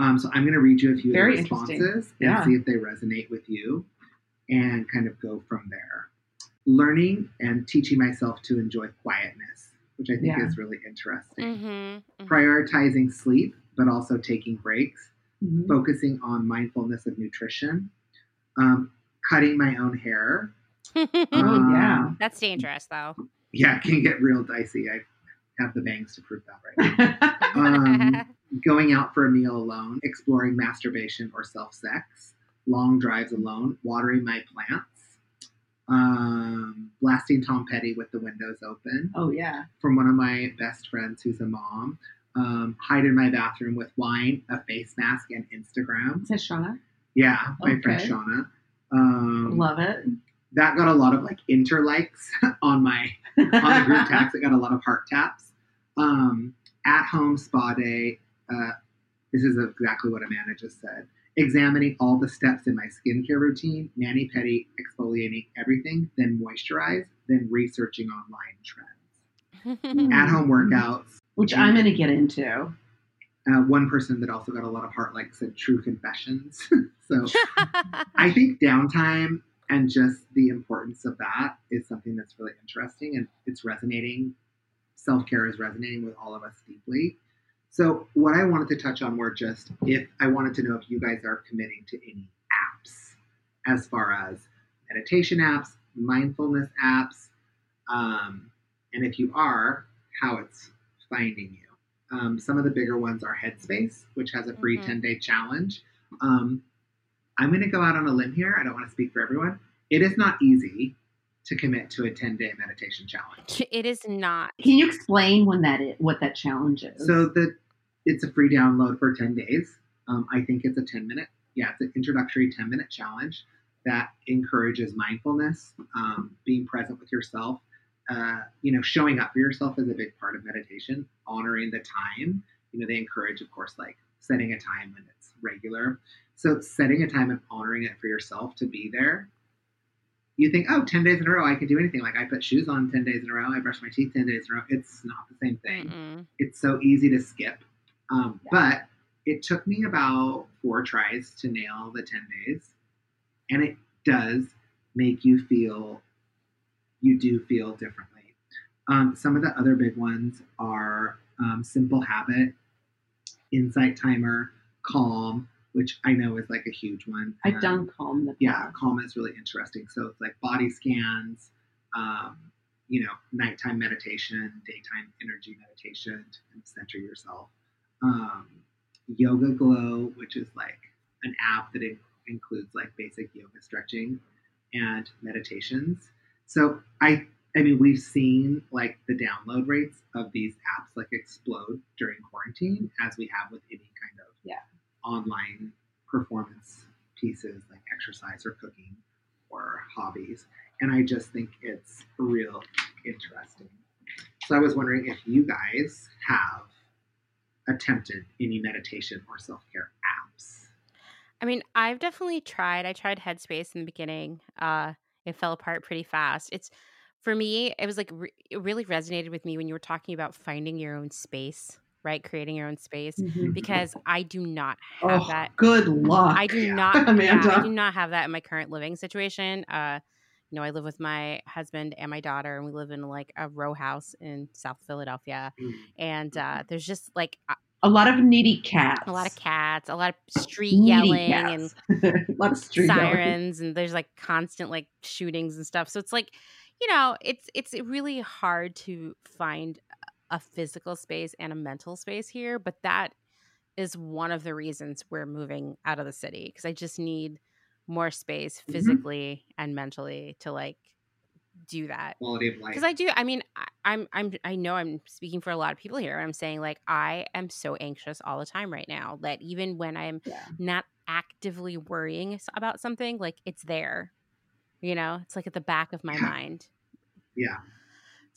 Um, so I'm going to read you a few Very of the interesting. responses and Yeah. see if they resonate with you, and kind of go from there. Learning and teaching myself to enjoy quietness, which I think Yeah. is really interesting Mhm, mhm. prioritizing sleep, but also taking breaks, Mhm. focusing on mindfulness of nutrition, um, cutting my own hair. Oh, Um, yeah. That's dangerous, though. Yeah, it can get real dicey. I have the bangs to prove that right now. Um, going out for a meal alone, exploring masturbation or self sex, long drives alone, watering my plants, um, blasting Tom Petty with the windows open, oh yeah. from one of my best friends who's a mom. Um, hide in my bathroom with wine, a face mask, and Instagram. Is that Shauna? Yeah, my friend Okay. Shauna. Um, Love it. that got a lot of like interlikes on my on the group text. It got a lot of heart taps. Um, at home spa day. Uh, this is exactly what Amanda just said. Examining all the steps in my skincare routine, mani pedi, exfoliating everything, then moisturize, then researching online trends. At home workouts. Which I'm going to get into. Uh, one person that also got a lot of heart like said true confessions. so I think downtime and just the importance of that is something that's really interesting and it's resonating. Self care is resonating with all of us deeply. So, what I wanted to touch on were just if I wanted to know if you guys are committing to any apps as far as meditation apps, mindfulness apps, um, and if you are, how it's finding you. Um, some of the bigger ones are Headspace, which has a free Mhm. 10 day challenge. Um, I'm going to go out on a limb here. I don't want to speak for everyone. It is not easy to commit to a 10 day meditation challenge. it is not. Can you explain when that is, what that challenge is? So the it's a free download for 10 days. Um, I think it's a 10 minute, yeah, it's an introductory 10 minute challenge that encourages mindfulness, um, being present with yourself. Uh, you know, showing up for yourself is a big part of meditation. Honoring the time. You know, they encourage, of course, like setting a time when it's regular. So setting a time and honoring it for yourself to be there. You think, oh, 10 days in a row, I can do anything. Like I put shoes on 10 days in a row, I brush my teeth 10 days in a row. It's not the same thing Mm-mm. it's so easy to skip. Um, Yeah. But it took me about four tries to nail the 10 days. And it does make you feel, you do feel differently. Um, some of the other big ones are um, Simple Habit, Insight Timer, Calm, which I know is like a huge one. I've Um, done Calm. The yeah, calm is really interesting. So it's like body scans, um, you know, nighttime meditation, daytime energy meditation to kind of center yourself. Um, YogaGlo, which is like an app that in- includes like basic yoga stretching and meditations. So I, I mean, we've seen like the download rates of these apps like explode during quarantine, as we have with any kind of Yeah. Online performance pieces like exercise or cooking or hobbies. And I just think it's real interesting. So I was wondering if you guys have attempted any meditation or self care apps. I mean, I've definitely tried. I tried Headspace in the beginning. Uh, it fell apart pretty fast. It's for me. It was like re- it really resonated with me when you were talking about finding your own space, right? Creating your own space. Mhm. Because I do not have Oh, that. good luck. I do not. yeah, I do not have that in my current living situation. Uh, you know, I live with my husband and my daughter, and we live in like a row house in South Philadelphia. Mm. And uh, there's just like a, a lot of needy cats. a lot of cats, a lot of street Needy yelling, and cats. a lot of street yelling. sirens and there's like constant like shootings and stuff so it's like you know it's it's really hard to find a physical space and a mental space here but that is one of the reasons we're moving out of the city because i just need more space Mm-hmm. physically and mentally to like do that Quality of life. because I do. I mean, I, I'm I'm I know I'm speaking for a lot of people here. I'm saying like I am so anxious all the time right now that even when I'm Yeah. not actively worrying about something, like it's there. You know, it's like at the back of my Yeah. mind. yeah.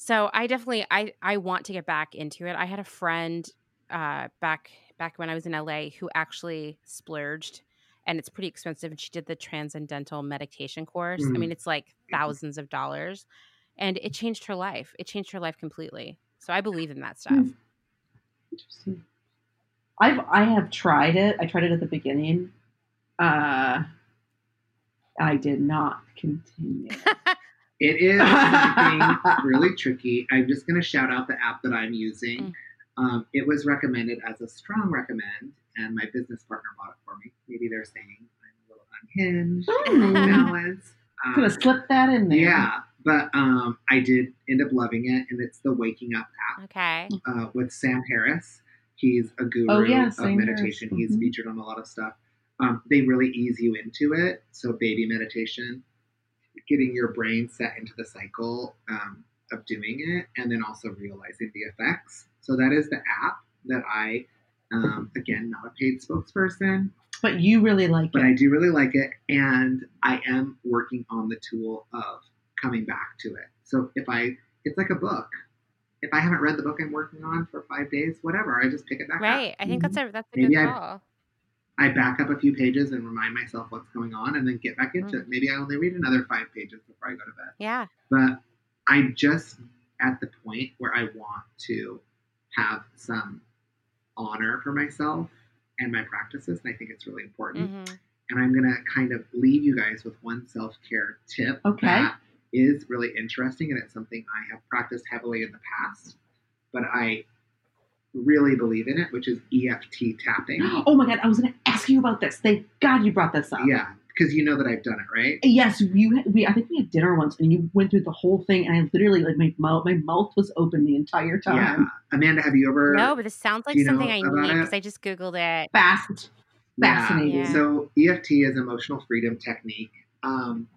So I definitely I I want to get back into it. I had a friend uh back back when I was in LA who actually splurged and it's pretty expensive and she did the transcendental meditation course. I Mm. mean it's like thousands of dollars and it changed her life. It changed her life completely. So I believe in that stuff. Hmm. Interesting. I've I have tried it. I tried it at the beginning. Uh, I did not continue. It is really tricky. I'm just going to shout out the app that I'm using. Mm. Um, it was recommended as a strong recommend, and my business partner bought it for me. Maybe they're saying I'm a little unhinged, Hmm. unbalanced. I'm gonna Um, slip that in there. yeah, but um, I did end up loving it, and it's the Waking Up app okay. uh, with Sam Harris. He's a guru Oh, yeah, of meditation. Harris. He's Mhm. featured on a lot of stuff. Um, they really ease you into it. So, baby meditation, getting your brain set into the cycle um, of doing it, and then also realizing the effects. So, that is the app that I, um, again, not a paid spokesperson, But you really like but it. I do really like it, and I am working on the tool of coming back to it. So if I, it's like a book. If I haven't read the book I'm working on for five days, whatever, I just pick it back up. Right. I think that's a that's a Maybe good I- call. I back up a few pages and remind myself what's going on and then get back into Mm. it. Maybe I only read another five pages before I go to bed. Yeah. But I'm just at the point where I want to have some honor for myself and my practices. And I think it's really important. hmm And I'm going to kind of leave you guys with one self care tip Okay. that is really interesting. And it's something I have practiced heavily in the past, but I really believe in it, which is EFT tapping. Oh my god, I was going to ask you about this. Thank God you brought this up. yeah, because you know that I've done it, right? Yes, you. We I think we had dinner once, and you went through the whole thing, and I literally like my mouth, my mouth was open the entire time. Yeah. Amanda, have you ever? No, but this sounds like something I about need because I just googled it. Fast, Yeah. fascinating. Yeah. So EFT is emotional freedom technique. Um,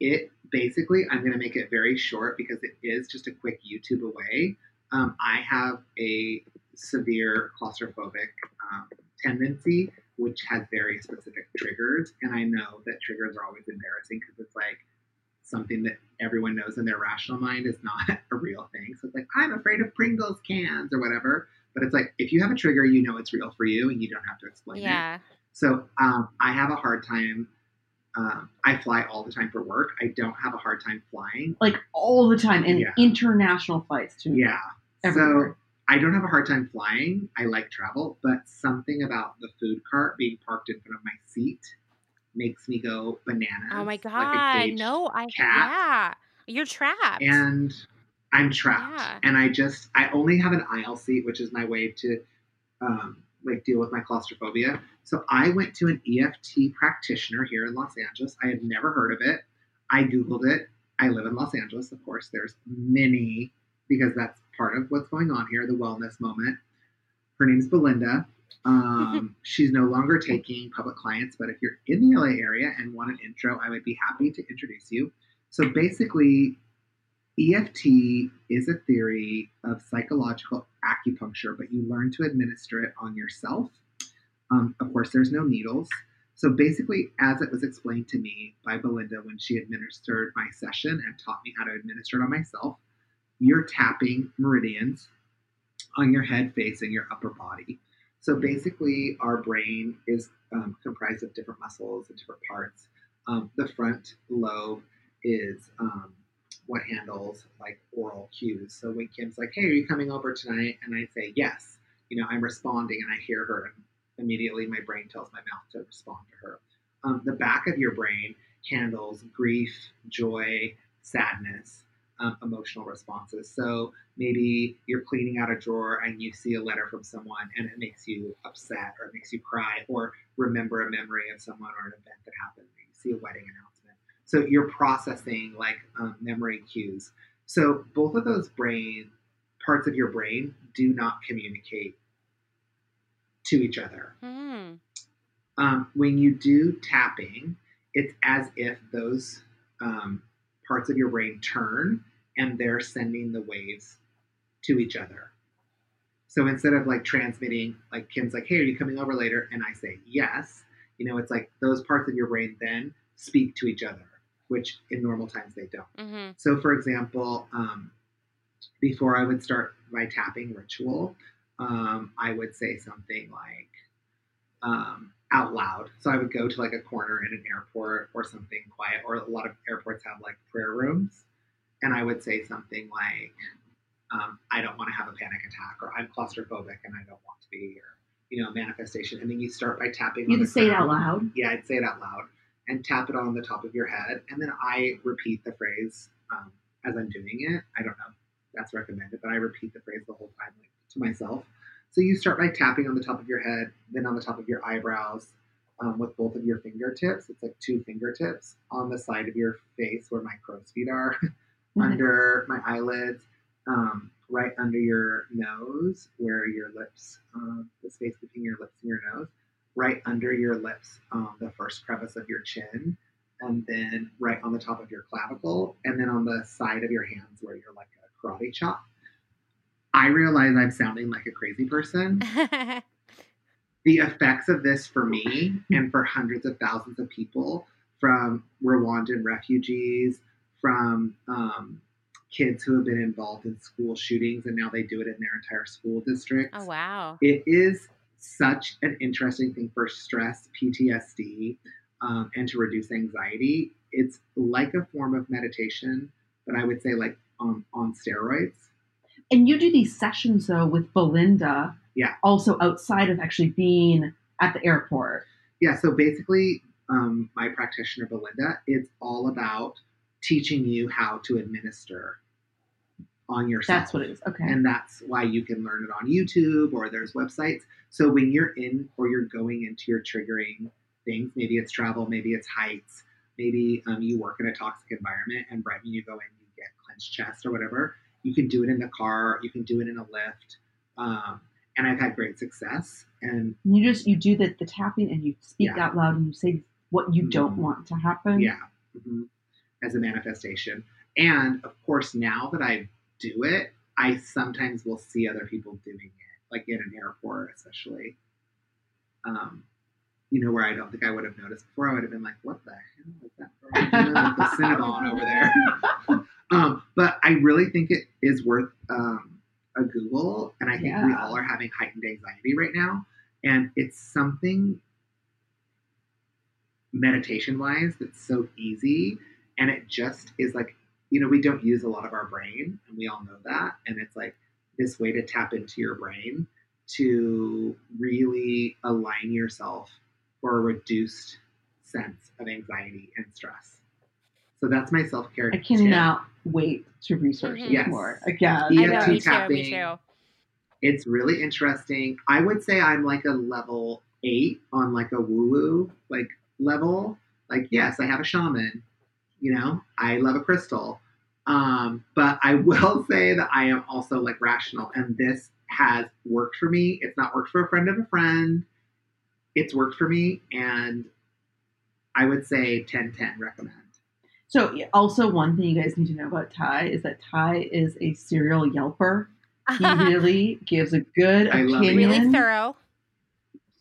it basically, I'm going to make it very short because it is just a quick YouTube away. Um, I have a severe claustrophobic um, tendency, which has very specific triggers, and I know that triggers are always embarrassing because it's like something that everyone knows in their rational mind is not a real thing. So it's like I'm afraid of Pringles cans or whatever. But it's like if you have a trigger, you know it's real for you, and you don't have to explain it. Yeah. So um, I have a hard time. Um, I fly all the time for work. I don't have a hard time flying. like all the time, and Yeah. international flights too. Yeah. everywhere. So I don't have a hard time flying. I like travel, but something about the food cart being parked in front of my seat makes me go bananas. Oh my like god. caged no, I cat. yeah. You're trapped. and I'm trapped. Yeah. And I just I only have an aisle seat, which is my way to um, like deal with my claustrophobia. So I went to an EFT practitioner here in Los Angeles. I had never heard of it. I googled it. I live in Los Angeles, of course. There's many because that's part of what's going on here, the wellness moment. Her name's Belinda. Um, she's no longer taking public clients, but if you're in the LA area and want an intro, I would be happy to introduce you. So basically, EFT is a theory of psychological acupuncture, but you learn to administer it on yourself. Um, of course, there's no needles. So basically, as it was explained to me by Belinda when she administered my session and taught me how to administer it on myself, you're tapping meridians on your head, face, and your upper body. So basically, our brain is um, comprised of different muscles and different parts. Um, the front lobe is um, what handles like oral cues. So when Kim's like, "Hey, are you coming over tonight?" and I say yes, you know, I'm responding, and I hear her, and immediately my brain tells my mouth to respond to her. Um, the back of your brain handles grief, joy, sadness, um, emotional responses. So maybe you're cleaning out a drawer and you see a letter from someone and it makes you upset or it makes you cry or remember a memory of someone or an event that happened. You see a wedding announcement. So you're processing like um, memory cues. So both of those brain parts of your brain do not communicate to each other. Hmm. Um, when you do tapping, it's as if those um, parts of your brain turn and they're sending the waves to each other. So instead of like transmitting, like Kim's like, hey, are you coming over later? And I say, yes. You know, it's like those parts of your brain then speak to each other, which in normal times they don't. hmm So, for example, um, before I would start my tapping ritual, um, I would say something like um, out loud. So I would go to like a corner in an airport or something quiet, or a lot of airports have like prayer rooms, and I would say something like, um, "I don't want to have a panic attack," or "I'm claustrophobic and I don't want to be," or you know, manifestation. And then you start by tapping. You on have the to say it out loud. yeah, I'd say it out loud and tap it on the top of your head. And then I repeat the phrase um, as I'm doing it. I don't know, that's recommended, but I repeat the phrase the whole time like, to myself. So you start by tapping on the top of your head, then on the top of your eyebrows um, with both of your fingertips. It's like two fingertips on the side of your face where my crow's feet are, under my eyelids, um, right under your nose where your lips, um, the space between your lips and your nose right under your lips, um, the first crevice of your chin, and then right on the top of your clavicle, and then on the side of your hands where you're like a karate chop. I realize I'm sounding like a crazy person. The effects of this for me and for hundreds of thousands of people from Rwandan refugees, from um, kids who have been involved in school shootings and now they do it in their entire school district oh wow. it is such an interesting thing for stress, PTSD, um, and to reduce anxiety. It's like a form of meditation, but I would say like on, on steroids. And you do these sessions though with Belinda. Yeah. Also outside of actually being at the airport. Yeah, so basically, um, my practitioner, Belinda, it's all about teaching you how to administer on yourself. That's what it is. Okay. and that's why you can learn it on YouTube or there's websites. So when you're in or you're going into your triggering things, maybe it's travel, maybe it's heights, maybe um, you work in a toxic environment, and right when you go in, you get clenched chest or whatever. You can do it in the car, you can do it in a lift, um, and I've had great success. And you just you do the, the tapping and you speak Yeah. out loud and you say what you don't Mhm. want to happen. yeah, mhm, as a manifestation. And of course, now that I do it, I sometimes will see other people doing it, like in an airport, especially. Um, you know, where I don't think I would have noticed before. I would have been like, "What the hell is that girl doing with the Cinnabon over there?" um, but I really think it is worth um, a Google, and I think we all are having heightened anxiety right now, and it's something meditation wise that's so easy and it just is like you know we don't use a lot of our brain and we all know that. And it's like this way to tap into your brain to really align yourself for a reduced sense of anxiety and stress so that's my self-care I tip. cannot wait to research Mhm. this Yes. more. Again. I Yeah, know, tea me too, me tapping. too. it's really interesting i would say i'm like a level eight on like a woo woo like level like yes i have a shaman you know i love a crystal um, but i will say that i am also like rational and this has worked for me it's not worked for a friend of a friend it's worked for me and i would say 10 10 recommend So also one thing you guys need to know about Ty is that Ty is a serial yelper. He really gives a good I love opinion. really thorough.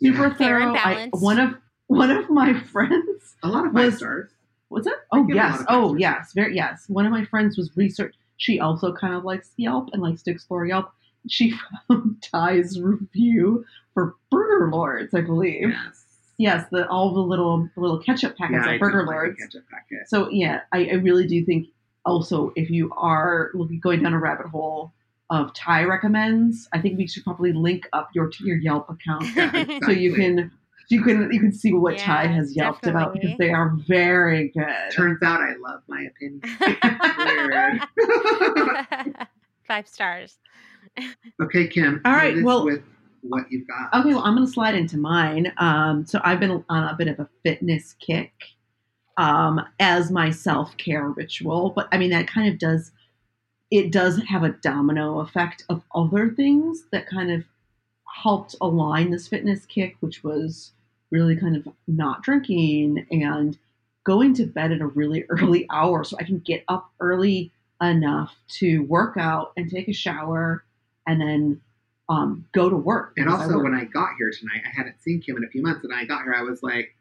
Super Yeah. Fair and thorough. I- one of one of my friends a lot of five Was- stars was it? Oh give a lot yes. of Oh five yes. Very yes. One of my friends was research. She also kind of likes Yelp and likes to explore Yelp. She found Ty's review for Burger Lords, I believe. yes Yes, the all the little the little ketchup packets yeah, I at Burger don't like Lords. ketchup packet. So yeah, I, I really do think also if you are looking going down a rabbit hole of Ty recommends, I think we should probably link up your your Yelp account Yeah, so you can you can you can see what Ty Yeah, has yelped about because they are very good. Turns out I love my opinion. Five stars. okay, Kim. All right, well- with what you've got. Okay, well, I'm going to slide into mine. Um, so I've been on a bit of a fitness kick um, as my self care ritual, but I mean that kind of does it does have a domino effect of other things that kind of helped align this fitness kick, which was really kind of not drinking and going to bed at a really early hour so I can get up early enough to work out and take a shower and then um, go to work. and because I also, when I got here tonight, I hadn't seen Kim in a few months, and I got here, I was like,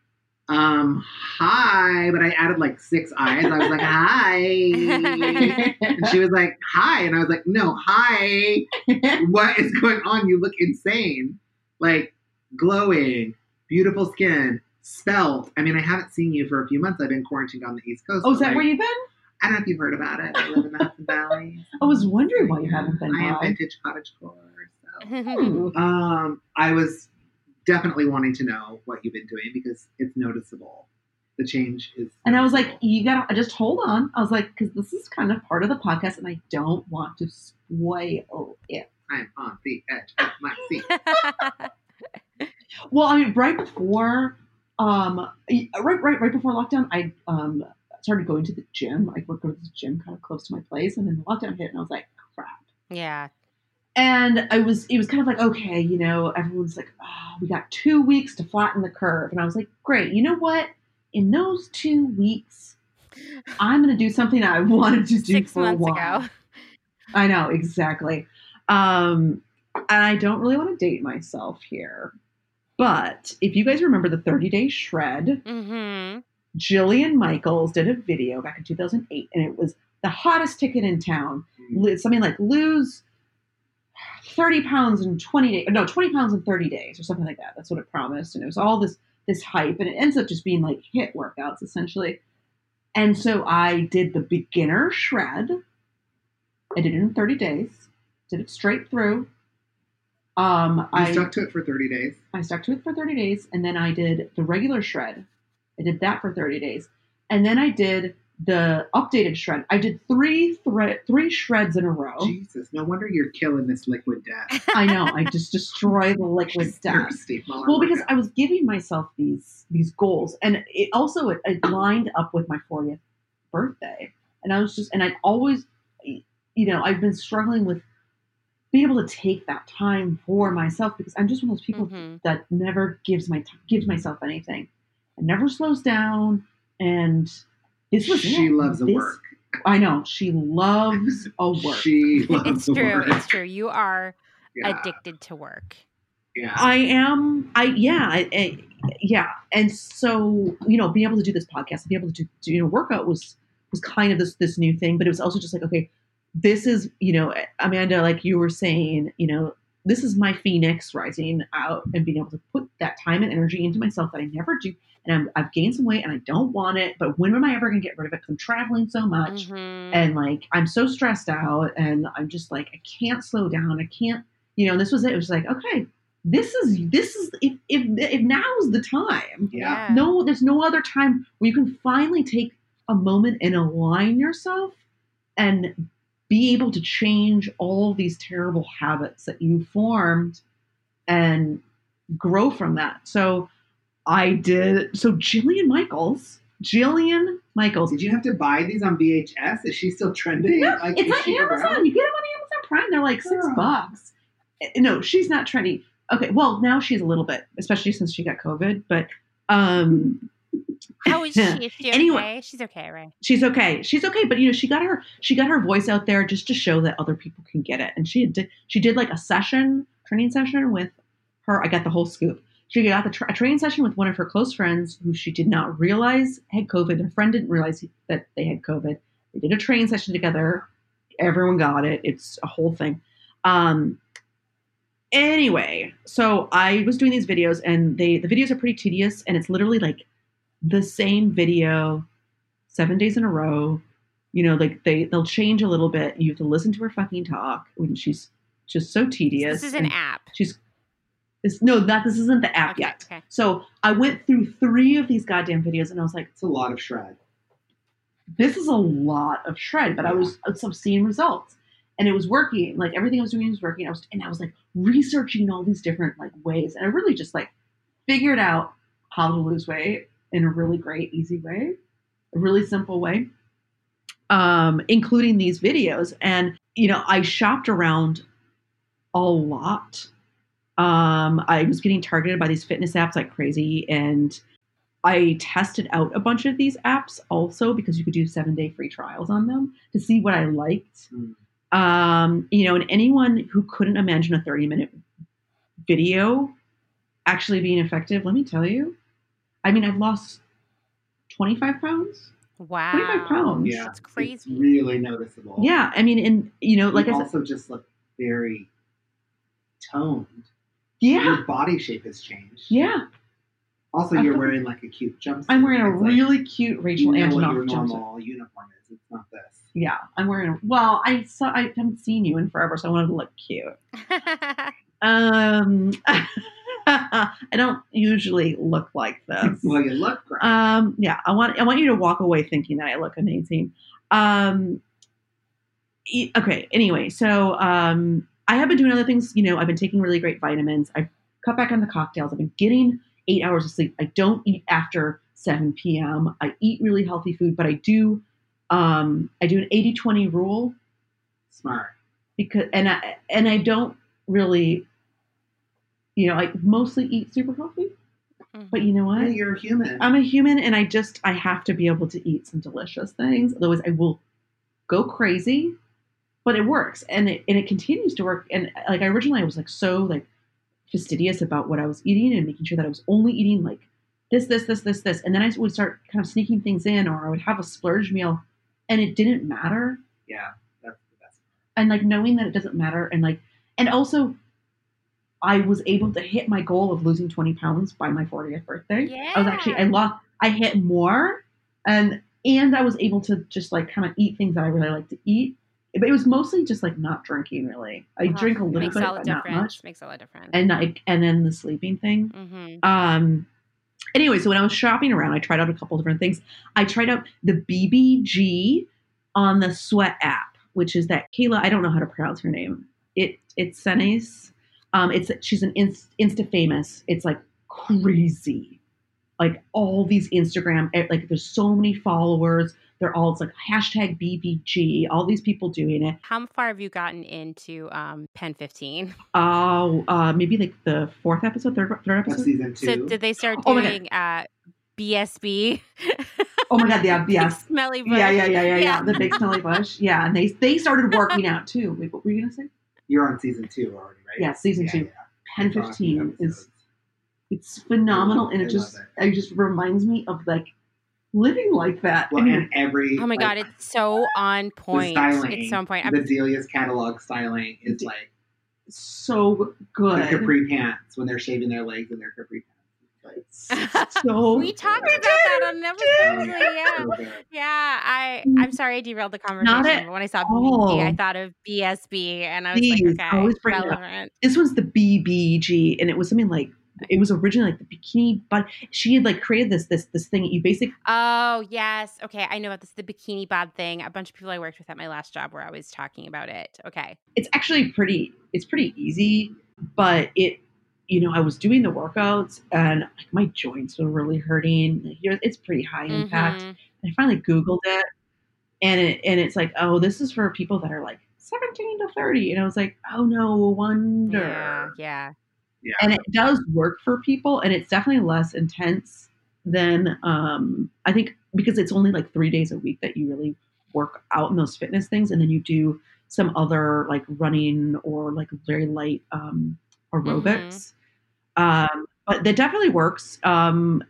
um, hi, but I added like six eyes. I was like, hi. And she was like, hi. And I was like, no, hi. What is going on? You look insane. Like, glowing, beautiful skin, spelt. I mean, I haven't seen you for a few months. I've been quarantined on the East Coast. oh, is that like, where you've been? I don't know if you've heard about it. I live in the Hudson Valley. I was wondering why you haven't been I am by. vintage cottagecore. So. Ooh. Um, I was definitely wanting to know what you've been doing because it's noticeable. The change is. And I was like, you gotta I just hold on. I was like, because this is kind of part of the podcast, and I don't want to spoil it. I'm on the edge of my seat. Well, I mean, right before, um, right, right, right before lockdown, I um started going to the gym. I would go to the gym kind of close to my place, and then the lockdown hit, and I was like, crap. yeah. And I was, it was kind of like, okay, you know, everyone's like, oh, we got two weeks to flatten the curve, and I was like, great. You know what? In those two weeks, I'm going to do something I wanted to do Six for a while. ago. I know exactly. Um, and I don't really want to date myself here, but if you guys remember the 30 Day Shred, Mm-hmm. Jillian Michaels did a video back in 2008, and it was the hottest ticket in town. Something like lose 30 pounds in 20 days no 20 pounds in 30 days or something like that that's what it promised and it was all this this hype and it ends up just being like HIIT workouts essentially and so i did the beginner shred i did it in 30 days did it straight through um You i stuck to it for 30 days. I stuck to it for 30 days and then I did the regular shred. I did that for 30 days. And then I did the updated shred. I did three thread three shreds in a row. Jesus, no wonder you're killing this liquid death. I know. I just destroy the liquid Just death. thirsty Muller Well, because. I was giving myself these these goals, and it also it, it lined up with my 40th birthday, and I was just, and I'd always, you know, I've been struggling with being able to take that time for myself because I'm just one of those people Mhm. that never gives my t- gives myself anything, and never slows down, and this was she it. loves a This- work. I know she loves a work. She loves It's the true. work. It's true. You are Yeah. addicted to work. yeah. I am. I yeah. I, I, yeah. And so you know, being able to do this podcast, and be able to do, do you know workout was was kind of this this new thing, but it was also just like okay, this is you know Amanda, like you were saying, you know, this is my phoenix rising out and being able to put that time and energy into myself that I never do. And I'm, I've gained some weight and I don't want it, but when am I ever going to get rid of it? 'Cause I'm traveling so much Mhm. and like I'm so stressed out and I'm just like I can't slow down. I can't, you know. And this was it. It was like okay, this is this is if if if now's the time. yeah. No, there's no other time where you can finally take a moment and align yourself and be able to change all these terrible habits that you formed and grow from that. So I did. So Jillian Michaels, Jillian Michaels, Did you have to buy these on VHS? Is she still trending? no, Like, it's on Amazon. around? You get them on Amazon Prime. They're like six Girl. bucks. Eh, No, she's not trending. Okay, well now she's a little bit, especially since she got COVID. But um, How is she? Is she Anyway. okay? She's okay, right? she's okay. She's okay. But you know, she got her she got her voice out there just to show that other people can get it. And she did she did like a session training session with her. I got the whole scoop. She got the tra- a training session with one of her close friends who she did not realize had COVID. Her friend didn't realize that they had COVID. They did a training session together. Everyone got it. It's a whole thing. Um, anyway, so I was doing these videos, and they the videos are pretty tedious, and it's literally like the same video seven days in a row. You know, like they they'll change a little bit. You have to listen to her fucking talk when she's just so tedious. This is an app. She's this no, that this isn't the app Okay, yet. okay. So I went through three of these goddamn videos, and I was like, It's a lot of shred. this is a lot of shred, but I was, I was seeing results. And it was working. Like everything I was doing was working. I was and I was like researching all these different like ways. And I really just like figured out how to lose weight in a really great, easy way, a really simple way. Um, including these videos. And you know, I shopped around a lot. Um, I was getting targeted by these fitness apps like crazy and I tested out a bunch of these apps also because you could do seven day free trials on them to see what I liked. Mm. Um, you know, and anyone who couldn't imagine a 30 minute video actually being effective, let me tell you, I mean, I've lost 25 pounds. Wow. 25 pounds. Yeah, That's It's crazy. really noticeable. Yeah. I mean, and, you know, like you I said, also just look very toned. Yeah, Your body shape has changed. yeah. Also, I you're feel- wearing like a cute jumpsuit. I'm wearing a It's like, really cute Rachel you know what Antonoff your jumpsuit. normal uniform is. It's not this. Yeah, I'm wearing. A, well, I saw. I haven't seen you in forever, so I wanted to look cute. Um, I don't usually look like this. well, you look great. Um, yeah, I want I want you to walk away thinking that I look amazing. Um, okay. Anyway, so um, I have been doing other things. You know, I've been taking really great vitamins. I've cut back on the cocktails. I've been getting eight hours of sleep. I don't eat after seven p.m. I eat really healthy food, but I do. Um, I do an 80-20 rule Smart. because and I and I don't really, you know, I mostly eat super healthy. But you know Yeah, what? you're a human. I'm a human and I just I have to be able to eat some delicious things. Otherwise I will go crazy. But it works and it and it continues to work. And like I originally I was like so like fastidious about what I was eating and making sure that I was only eating like this, this, this, this, this. And then I would start kind of sneaking things in or I would have a splurge meal and it didn't matter. yeah, that's the best. And like knowing that it doesn't matter and like and also I was able to hit my goal of losing 20 pounds by my 40th birthday. Yeah. I was actually I lost I hit more and and I was able to just like kind of eat things that I really like to eat. But it was mostly just like not drinking really. I Oh, drink a little makes bit, but not much. Makes all the difference. And I, and then the sleeping thing. hmm Um anyway, so when I was shopping around, I tried out a couple different things. I tried out the BBG on the Sweat app, which is that Kayla, I don't know how to pronounce her name. It Itsines. Um it's she's an inst, insta famous. It's like crazy. Like all these Instagram eh, like there's so many followers. They're all it's like hashtag BBG, all these people doing it. How far have you gotten into um, Pen 15? Oh, uh, maybe like the fourth episode, third third Of episode. season two. So did they start Oh my God. doing uh, BSB? Oh my god, yeah, yeah. Smelly bush. Yeah, yeah, yeah, yeah, yeah. Yeah. The big smelly bush. Yeah, and they they started working out too. Wait, what were you gonna say? You're on season two already, right? Yeah, season two. Pen It's awesome fifteen is it's phenomenal, and it just love it just reminds me of like living like that. Well, I mean, and every Oh my like, god, it's so on point. styling, It's so on point. I'm- The Delia's catalog styling is like so the good. capri pants when they're shaving their legs in their capri pants. So we talked We about that on we the did. episode. Yeah. Yeah, I Mm. I'm sorry I derailed the conversation. at but when I saw all. BBG, I thought of BSB, and I was Please, like, okay, always bring it up. relevant. this was the BBG, and it was something like it was originally like the bikini, but she had like created this this this thing. You basically Oh yes, okay, I know about this. The bikini bod thing. A bunch of people I worked with at my last job were always talking about it. Okay, it's actually pretty it's pretty easy but it you know i was doing the workouts and like my joints were really hurting it's pretty high impact Mhm. i finally googled it and it and it's like oh this is for people that are like 17 to 30 and i was like oh no wonder Yeah, yeah. Yeah. and it does work for people and it's definitely less intense than um i think because it's only like three days a week that you really work out in those fitness things and then you do some other like running or like very light um aerobics. Um but that definitely works. Um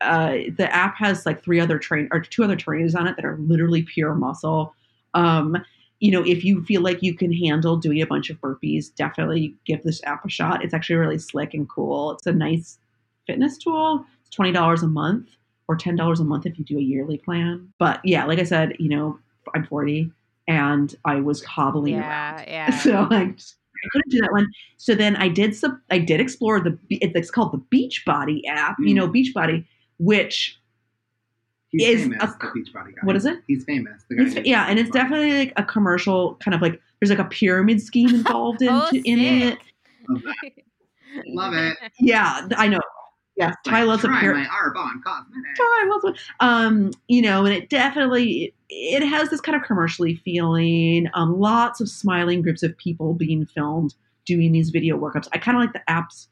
uh the app has like three other train or two other trainers on it that are literally pure muscle. Um you know, if you feel like you can handle doing a bunch of burpees, definitely give this app a shot. It's actually really slick and cool. It's a nice fitness tool. It's twenty dollars a month or ten dollars a month if you do a yearly plan. But yeah, like I said, you know, I'm 40 and I was hobbling Yeah, around, yeah. so I, just- I couldn't do that one. So then I did some. I did explore the. It's called the Beachbody app. You Mm. know, Beachbody, which He's Is famous, a- the Beachbody guy. what is it? He's famous. The guy It's, yeah, and it's definitely like a commercial kind of like there's like a pyramid scheme involved in, Oh, in it. sick. Love it. Yeah, I know. Yeah, Like, Ty loves a try pyramid. my Arbonne cosmetic. Ty loves one. Um, you know, and it definitely it, it has this kind of commercially feeling. Um, lots of smiling groups of people being filmed doing these video workouts. I kind of like the apps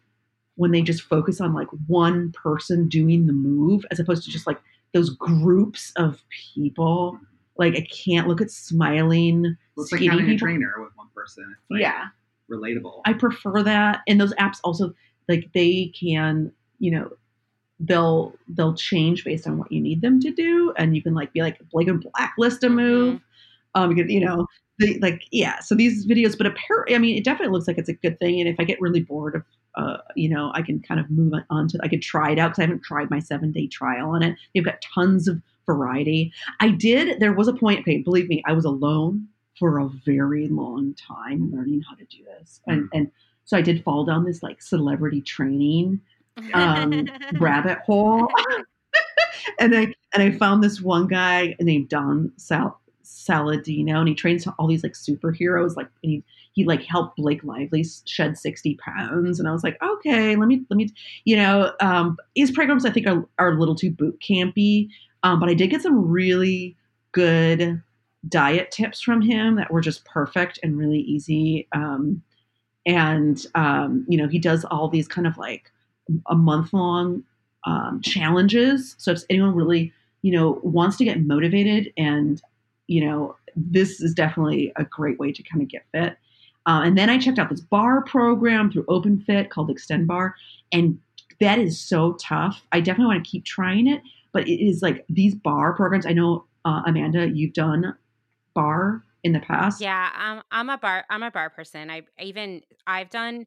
when they just focus on like one person doing the move as opposed to just like those groups of people. Like I can't look at smiling it's like having a trainer with one person. It's like yeah. relatable. I prefer that. And those apps also like they can, you know, they'll they'll change based on what you need them to do, and you can like be like like a blacklist a move. Um, you, can, you know, they, like yeah. So these videos, but apparently, I mean, it definitely looks like it's a good thing. And if I get really bored of, uh, you know, I can kind of move on to. I could try it out because I haven't tried my seven day trial on it. They've got tons of variety. I did. There was a point. Okay, believe me, I was alone for a very long time learning how to do this, and and so I did fall down this like celebrity training um, rabbit hole. and I and I found this one guy named Don Sal Saladino, and he trains all these like superheroes. Like, and he he like helped Blake Lively shed sixty pounds, and I was like, okay, let me let me, you know, um, his programs I think are are a little too boot campy, um, but I did get some really good diet tips from him that were just perfect and really easy. Um, and um, you know, he does all these kind of like a month long um, challenges. So if anyone really, you know, wants to get motivated and, you know, this is definitely a great way to kind of get fit. Uh, and then I checked out this bar program through OpenFit called Xtend Barre, and that is so tough. I definitely want to keep trying it, but it is like these bar programs. I know uh, Amanda, you've done bar in the past? Yeah, um, I'm a bar. I'm a bar person. I even I've done.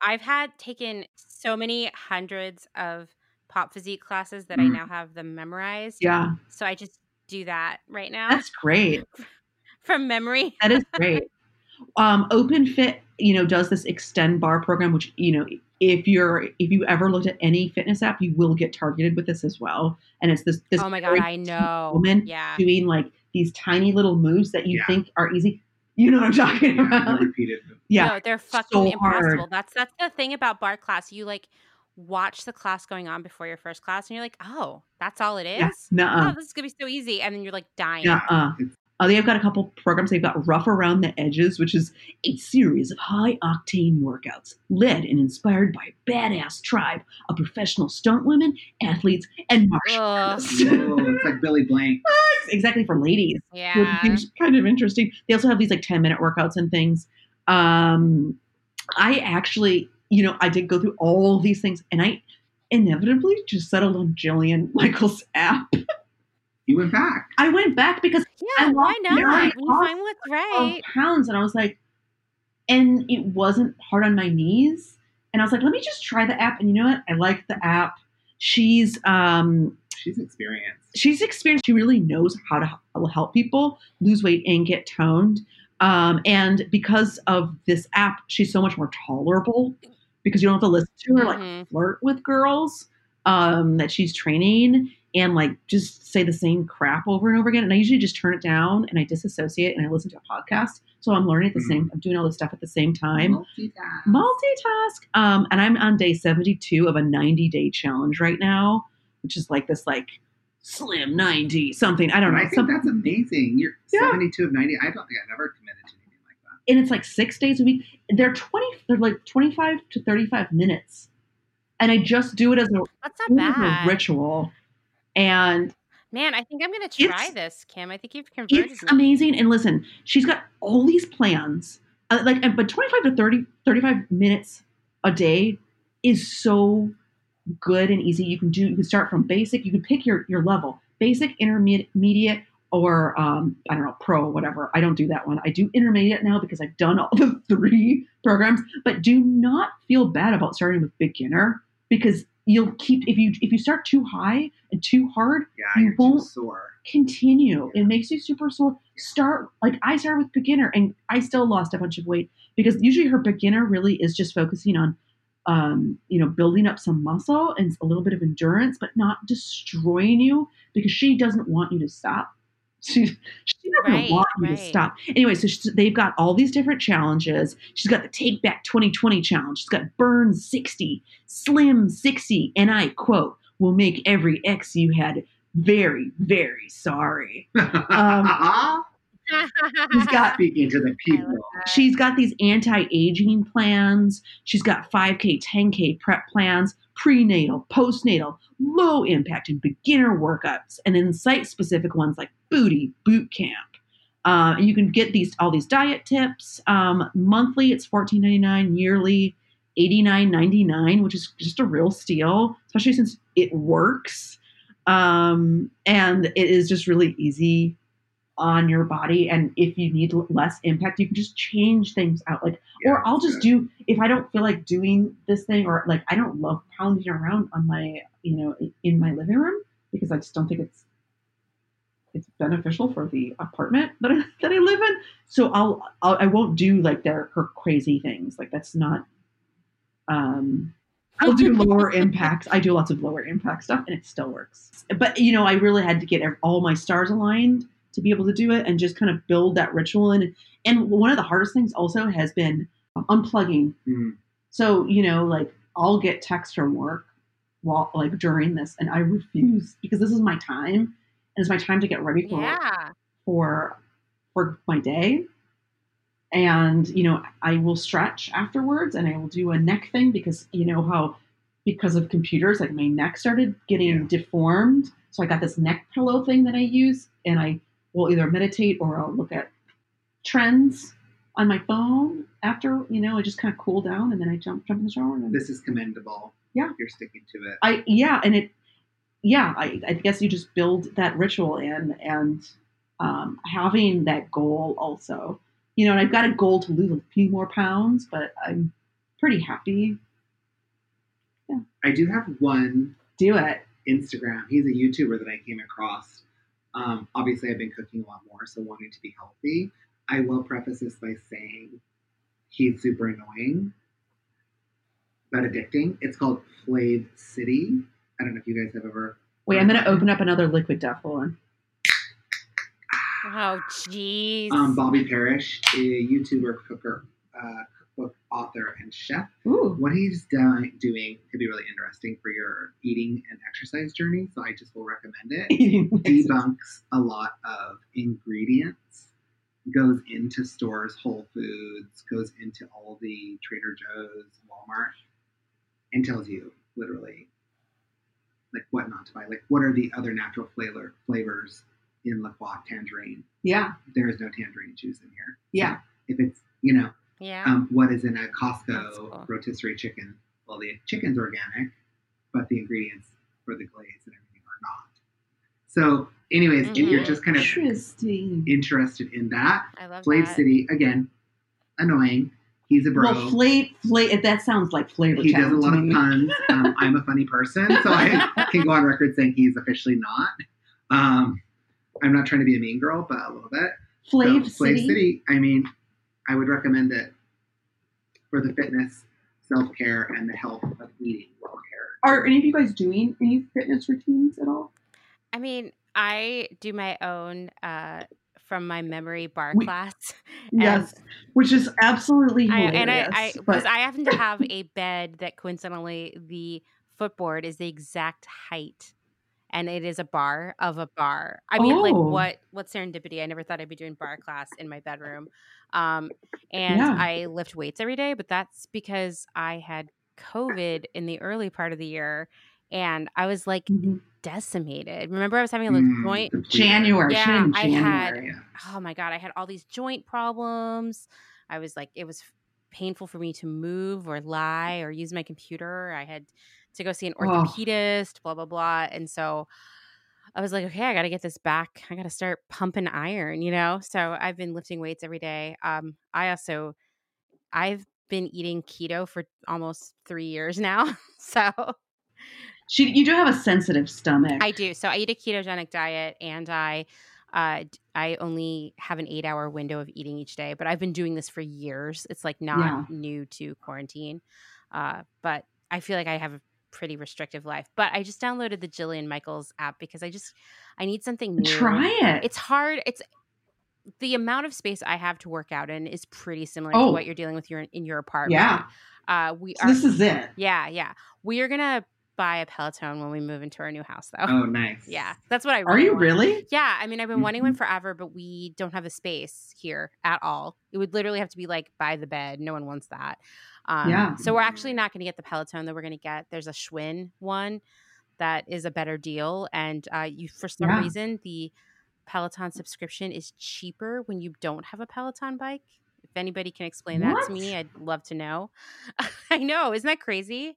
I've had taken so many hundreds of pop physique classes that I Mm. now have them memorized. Yeah, So I just do that right now that's great. from memory. That is great. um, Open Fit, you know, does this Xtend Barre program, which you know, if you're if you ever looked at any fitness app, you will get targeted with this as well. And it's this this Oh my god, I know. woman Yeah. doing like these tiny little moves that you Yeah. think are easy. You know what I'm talking Yeah, about? the repeated. Yeah, No, they're fucking so hard. impossible. That's that's the thing about bar class. You like watch the class going on before your first class, and you're like, oh, that's all it is. yeah. Oh, this is gonna be so easy, and then you're like dying. It's- Uh, they've got a couple programs. They've got Rough Around the Edges, which is a series of high octane workouts led and inspired by a badass tribe of professional stunt women, athletes, and martial artists. Whoa, it's like Billy Blank. exactly for ladies, which Yeah. seems kind of interesting. They also have these like 10 minute workouts and things. Um, I actually, you know, I did go through all these things and I inevitably just settled on Jillian Michaels' app. You went back. I went back because Yeah, I why not? nine When you off find what's right. pounds and I was like, and it wasn't hard on my knees. And I was like, let me just try the app. And you know what? I like the app. She's um She's experienced. she's experienced. She really knows how to help people lose weight and get toned. Um, and because of this app, she's so much more tolerable because you don't have to listen to her like Mhm. flirt with girls um, that she's training and like just say the same crap over and over again. And I usually just turn it down and I disassociate and I listen to a podcast. So I'm learning at the Mhm. same. I'm doing all this stuff at the same time Multitask. multitask um and i'm on day 72 of a 90 day challenge right now which is like this like slim 90 something i don't And know I think some, that's amazing. You're Yeah. 72 of 90. I don't think I've ever committed to anything like that. And it's like six days a week. They're 20 they're like 25 to 35 minutes. And i just do it as a, That's not bad. ritual. And Man, I think I'm gonna try this, Kim. I think you've converted it's me. amazing. And listen she's got all these plans. Uh, like but 25 to 30 35 minutes a day is so good and easy. You can do you can start from basic. You can pick your your level basic intermediate or um, i don't know pro whatever i don't do that one i do intermediate now because i've done all the three programs but do not feel bad about starting with beginner because you'll keep if you if you start too high and too hard Yeah, You won't- sore. continue. It makes you super sore. Start like I started with beginner, and I still lost a bunch of weight because usually her beginner really is just focusing on, um, you know, building up some muscle and a little bit of endurance, but not destroying you because she doesn't want you to stop. She she doesn't Right, want you to stop. Anyway, so she's, they've got all these different challenges. She's got the Take Back 2020 challenge. She's got Burn 60, Slim 60, and I quote, "Will make every ex you had very, very sorry." Um, She's got Speaking to the people. she's got these anti-aging plans. She's got 5K, 10K prep plans, prenatal, postnatal, low impact and beginner workups, and then site-specific ones like booty boot camp. Uh, and you can get these all these diet tips um, monthly. It's $14.99 yearly. $89.99, which is just a real steal, especially since it works. Um, and it is just really easy on your body. And if you need less impact, you can just change things out. Like, Yeah, or I'll just do, if I don't feel like doing this thing, or like I don't love pounding around on my, you know, in my living room because I just don't think it's it's beneficial for the apartment that I, that I live in. So I'll, I'll I won't do like their her crazy things. Like that's not. Um, I'll do lower impacts. I do lots of lower impact stuff, and it still works. But you know, I really had to get all my stars aligned to be able to do it, and just kind of build that ritual. And and one of the hardest things also has been unplugging. Mhm. So you know, like I'll get texts from work while like during this, and I refuse because this is my time, and it's my time to get ready for yeah. for for my day and you know i will stretch afterwards and i will do a neck thing because you know how because of computers like my neck started getting Yeah. deformed so i got this neck pillow thing that i use and i will either meditate or i'll look at trends on my phone after you know i just kind of cool down and then i jump jump in the shower and This is commendable. Yeah. You're sticking to it. I yeah, and it yeah, I, I guess you just build that ritual in and um, having that goal also. You know, and I've got a goal to lose a few more pounds, but I'm pretty happy. Yeah. I do have one Do it. Instagram. He's a YouTuber that I came across. Um, obviously, I've been cooking a lot more, so wanting to be healthy. I will preface this by saying he's super annoying, but addicting. It's called Flav City. I don't know if you guys have ever. Wait, I'm going to open up another liquid death. Hold on. Oh, jeez. Um, Bobby Parrish, a YouTuber, cooker, uh, cookbook author, and chef. Ooh. What he's do- doing could be really interesting for your eating and exercise journey, so I just will recommend it. debunks a lot of ingredients, goes into stores, Whole Foods, goes into all the Trader Joe's, Walmart, and tells you literally like what not to buy. Like what are the other natural flavor flavors in La Croix tangerine? yeah. There is no tangerine juice in here. Yeah. If it's you know yeah. um, what is in a Costco cool. rotisserie chicken? Well, the chicken's organic, but the ingredients for the glaze and everything are not. So, anyways, if you're Mhm. just kind of interested in that, I love Flav that. City again, annoying. He's a bro. Well, flavor, fla- that sounds like flavor he does a lot of puns. Um, I'm a funny person, so I can go on record saying he's officially not. Um, I'm not trying to be a mean girl, but a little bit. Flav So, Flav City. City, I mean, I would recommend it for the fitness, self care, and the health of eating well care. Are any of you guys doing any fitness routines at all? I mean, I do my own uh, from my memory bar We- class. Yes, which is absolutely I, hilarious. and I, I because but I happen to have a bed that coincidentally the footboard is the exact height, and it is a bar of a bar. I mean, like Oh. what what serendipity? I never thought I'd be doing bar class in my bedroom, um, and Yeah. I lift weights every day. But that's because I had COVID in the early part of the year, and I was like Mhm. Decimated. Remember, I was having all those Mm, joint. January, Yeah, shit in I had- January. Yeah. oh my god i had all these joint problems i was like it was painful for me to move or lie or use my computer i had to go see an Oh. orthopedist blah blah blah and so i was like okay i gotta get this back i gotta start pumping iron you know so i've been lifting weights every day um i also i've been eating keto for almost three years now so She, you do have a sensitive stomach. I do. So I eat a ketogenic diet, and I, uh, I only have an eight-hour window of eating each day. But I've been doing this for years. It's like not Yeah. new to quarantine, uh, but I feel like I have a pretty restrictive life. But I just downloaded the Jillian Michaels app because I just I need something new. Try it. It's hard. It's the amount of space I have to work out in is pretty similar Oh. to what you're dealing with your in your apartment. yeah. Uh, we So are. this is it. yeah, yeah. We are gonna buy a Peloton when we move into our new house, though. Oh, nice. Yeah, that's what I. Are you want. really? Yeah, I mean, I've been wanting one Mhm. forever, but we don't have a space here at all. It would literally have to be like by the bed. No one wants that. Um, Yeah. So we're actually not going to get the Peloton that we're going to get. There's a Schwinn one that is a better deal, and uh, you for some Yeah. reason the Peloton subscription is cheaper when you don't have a Peloton bike. If anybody can explain that to me, I'd love to know. I know, isn't that crazy?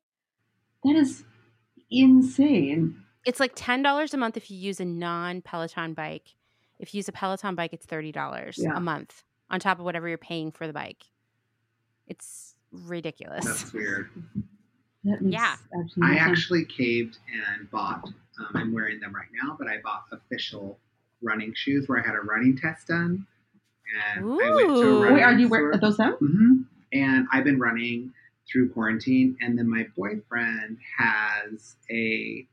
That is insane. It's like ten dollars a month if you use a non Peloton bike. If you use a Peloton bike, it's thirty dollars Yeah. a month on top of whatever you're paying for the bike. It's ridiculous. That's weird. That makes Yeah. I sense. actually caved and bought. Um, I'm wearing them right now, but I bought official running shoes where I had a running test done, and I went to Ooh. a running Wait, are you wearing are those them? hmm And I've been running through quarantine, and then my boyfriend has a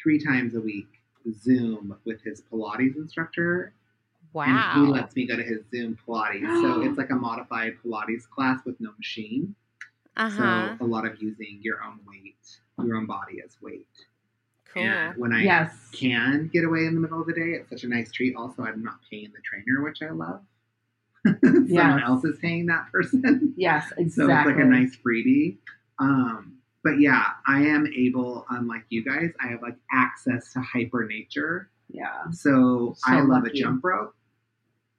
three times a week Zoom with his Pilates instructor, and he lets me go to his Zoom Pilates. so it's like a modified Pilates class with no machine. Uh huh. So a lot of using your own weight, your own body as weight. Cool. And when I yes. can get away in the middle of the day, it's such a nice treat. Also, I'm not paying the trainer, which I love. Someone Yes. else is paying that person. Yes, exactly. So it's like a nice freebie. Um, but yeah, I am able, unlike you guys, I have like access to hyper nature. Yeah. So, So I love lucky. a jump rope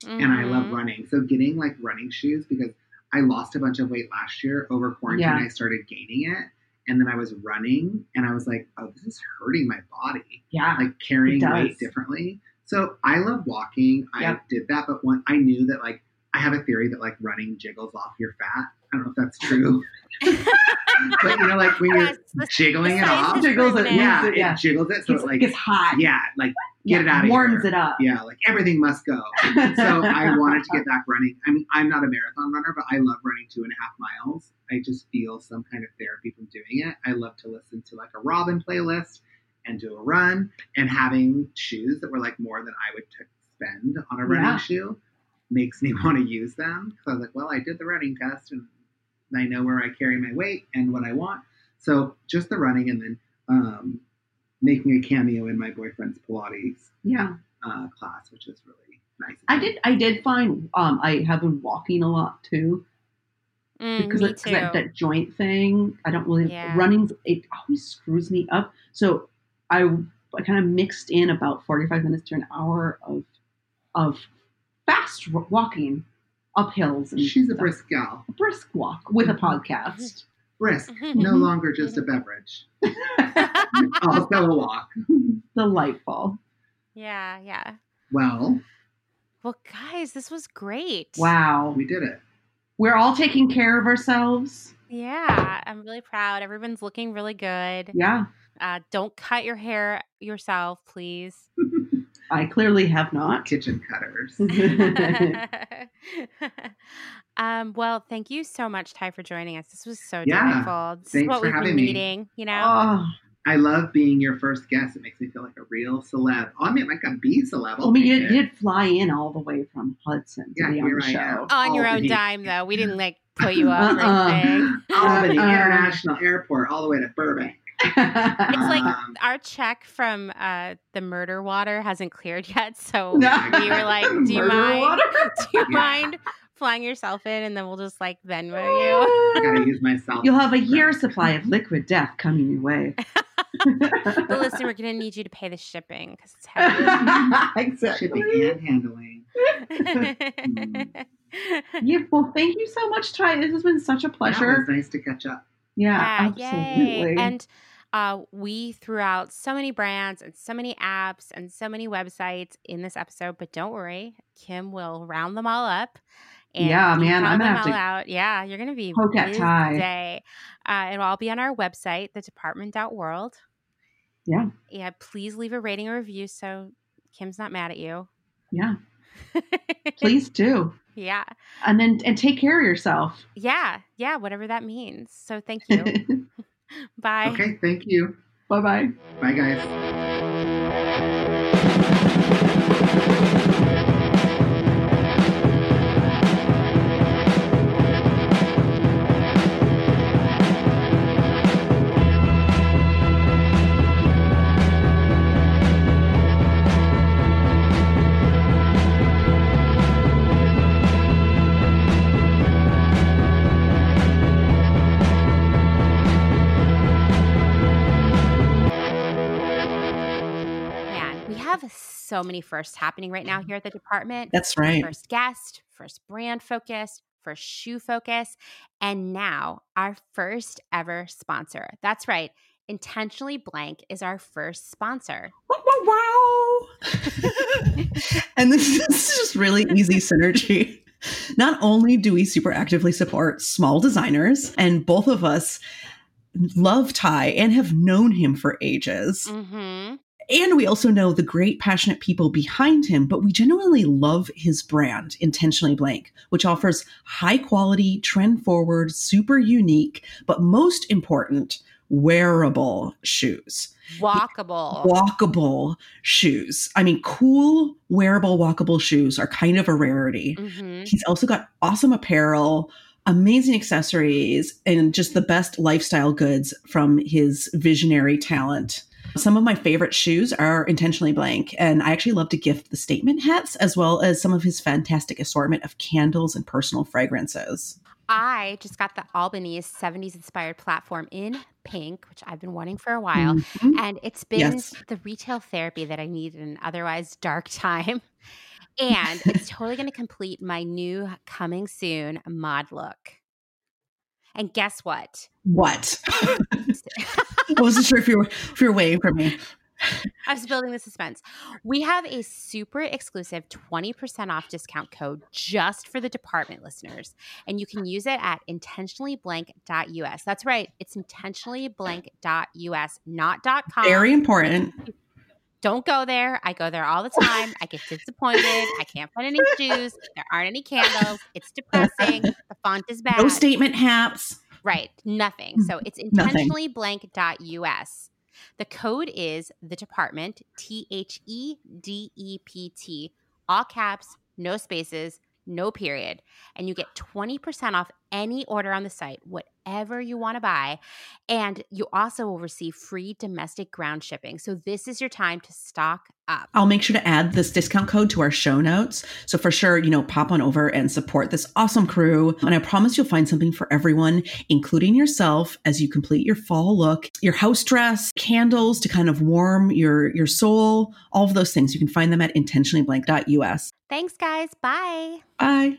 and I love Mhm. running. So getting like running shoes because I lost a bunch of weight last year over quarantine. Yeah. I started gaining it. And then I was running and I was like, oh, this is hurting my body Yeah. like carrying weight differently. So I love walking. I did that, but one I knew that like I have a theory that like running jiggles off your fat. I don't know if that's true, but you know, like when you're Yes, the- jiggling the it off, Jiggles it, yeah, it, yeah. it jiggles it, so It's, it like it's hot. yeah, like get it out of warms here. it up. Yeah, like everything must go. So I wanted to get back running. I mean, I'm not a marathon runner, but I love running two and a half miles. I just feel some kind of therapy from doing it. I love to listen to like a Robin playlist and do a run and having shoes that were like more than I would t- spend on a running Yeah. shoe makes me want to use them. So I was like, well, I did the running test and I know where I carry my weight and what I want. So just the running and then um, making a cameo in my boyfriend's Pilates Yeah. uh, class, which is really nice. I did. I did find. Um, I have been walking a lot too Mm, because me of- too. that, that joint thing. I don't really Yeah. running. It always screws me up. So I, I kind of mixed in about forty five minutes to an hour of of fast wa- walking up hills and She's a brisk gal. A brisk walk with a podcast. Brisk, no Mhm. longer just a beverage. also a walk. Delightful. yeah, yeah. Well, Well, guys, this was great. Wow. we did it. We're all taking care of ourselves. Yeah, I'm really proud. Everyone's looking really good. Yeah. Uh, don't cut your hair yourself, please. I clearly have not. Kitchen cutters. um, well, thank you so much, Ty, for joining us. This was so Yeah, delightful. This is thanks what for we've having been me. needing, you know? Oh, I love being your first guest. It makes me feel like a real celeb. Oh, I mean, like a B celeb. I'll I mean, you, it. did fly in all the way from Hudson to Yeah, be on here the show. am. On your own dime, though. We didn't like put you up or Uh-uh. anything. Albany Uh, International Airport, all the way to Burbank. It's like our check from uh, the murder water hasn't cleared yet, so we were like, "Do you mind? water? Do you Yeah. mind flying yourself in, and then we'll just like Venmo I gotta you. use myself. You'll have a year supply of liquid death coming your way. But listen, we're gonna need you to pay the shipping because it's heavy. exactly. shipping and handling. Yeah, well, thank you so much, Ty. This has been such a Yeah, it pleasure. was nice to catch up. Yeah, Yeah, absolutely. yay. And uh, we threw out so many brands and so many apps and so many websites in this episode, but don't worry, Kim will round them all up. And Yeah, man, I'm gonna have all to out. Yeah, you're gonna be poke at busy. Uh, it'll all be on our website, the department.world. Yeah. Yeah, please leave a rating or review so Kim's not mad at you. yeah, please do. yeah. And then and take care of yourself. Yeah. Yeah. Whatever that means. So thank you. Bye. Okay, thank you. bye bye. Bye, guys. Have so many firsts happening right now here at the department. That's right. First guest, first brand focus, first shoe focus, and now our first ever sponsor. That's right. Intentionally Blank is our first sponsor. Wow, wow, wow. and this, this is just really easy synergy. Not only do we super actively support small designers, and both of us love Ty and have known him for ages. Mm-hmm. And we also know the great, passionate people behind him, but we genuinely love his brand, Intentionally Blank, which offers high quality, trend forward, super unique, but most important, wearable shoes. Walkable. Walkable shoes. I mean, cool, wearable, walkable shoes are kind of a rarity. hmm He's also got awesome apparel, amazing accessories, and just the best lifestyle goods from his visionary talent. Some of my favorite shoes are intentionally blank, and I actually love to gift the statement hats as well as some of his fantastic assortment of candles and personal fragrances. I just got the Albanese 70s inspired platform in pink, which I've been wanting for a while. Mhm. And it's been Yes. the retail therapy that I need in an otherwise dark time. And it's totally going to complete my new coming soon mod look. And guess what? What? I wasn't sure if you were if you were waiting for me. I was building the suspense. We have a super exclusive 20% off discount code just for the department listeners. And you can use it at intentionallyblank.us. That's right. It's intentionallyblank.us, not .com. Very important. Don't go there. I go there all the time. I get disappointed. I can't find any shoes. There aren't any candles. It's depressing. The font is bad. No statement hats. Right. Nothing. Mm. So it's intentionallyblank.us. The code is the department, T H E D E P T, all caps, no spaces, no period. And you get 20% off any order on the site, whatever you want to buy. And you also will receive free domestic ground shipping. So this is your time to stock up. I'll make sure to add this discount code to our show notes. So for sure, you know, pop on over and support this awesome crew. And I promise you'll find something for everyone, including yourself as you complete your fall look, your house dress, candles to kind of warm your your soul, all of those things. You can find them at intentionallyblank.us. Thanks guys. Bye. Bye.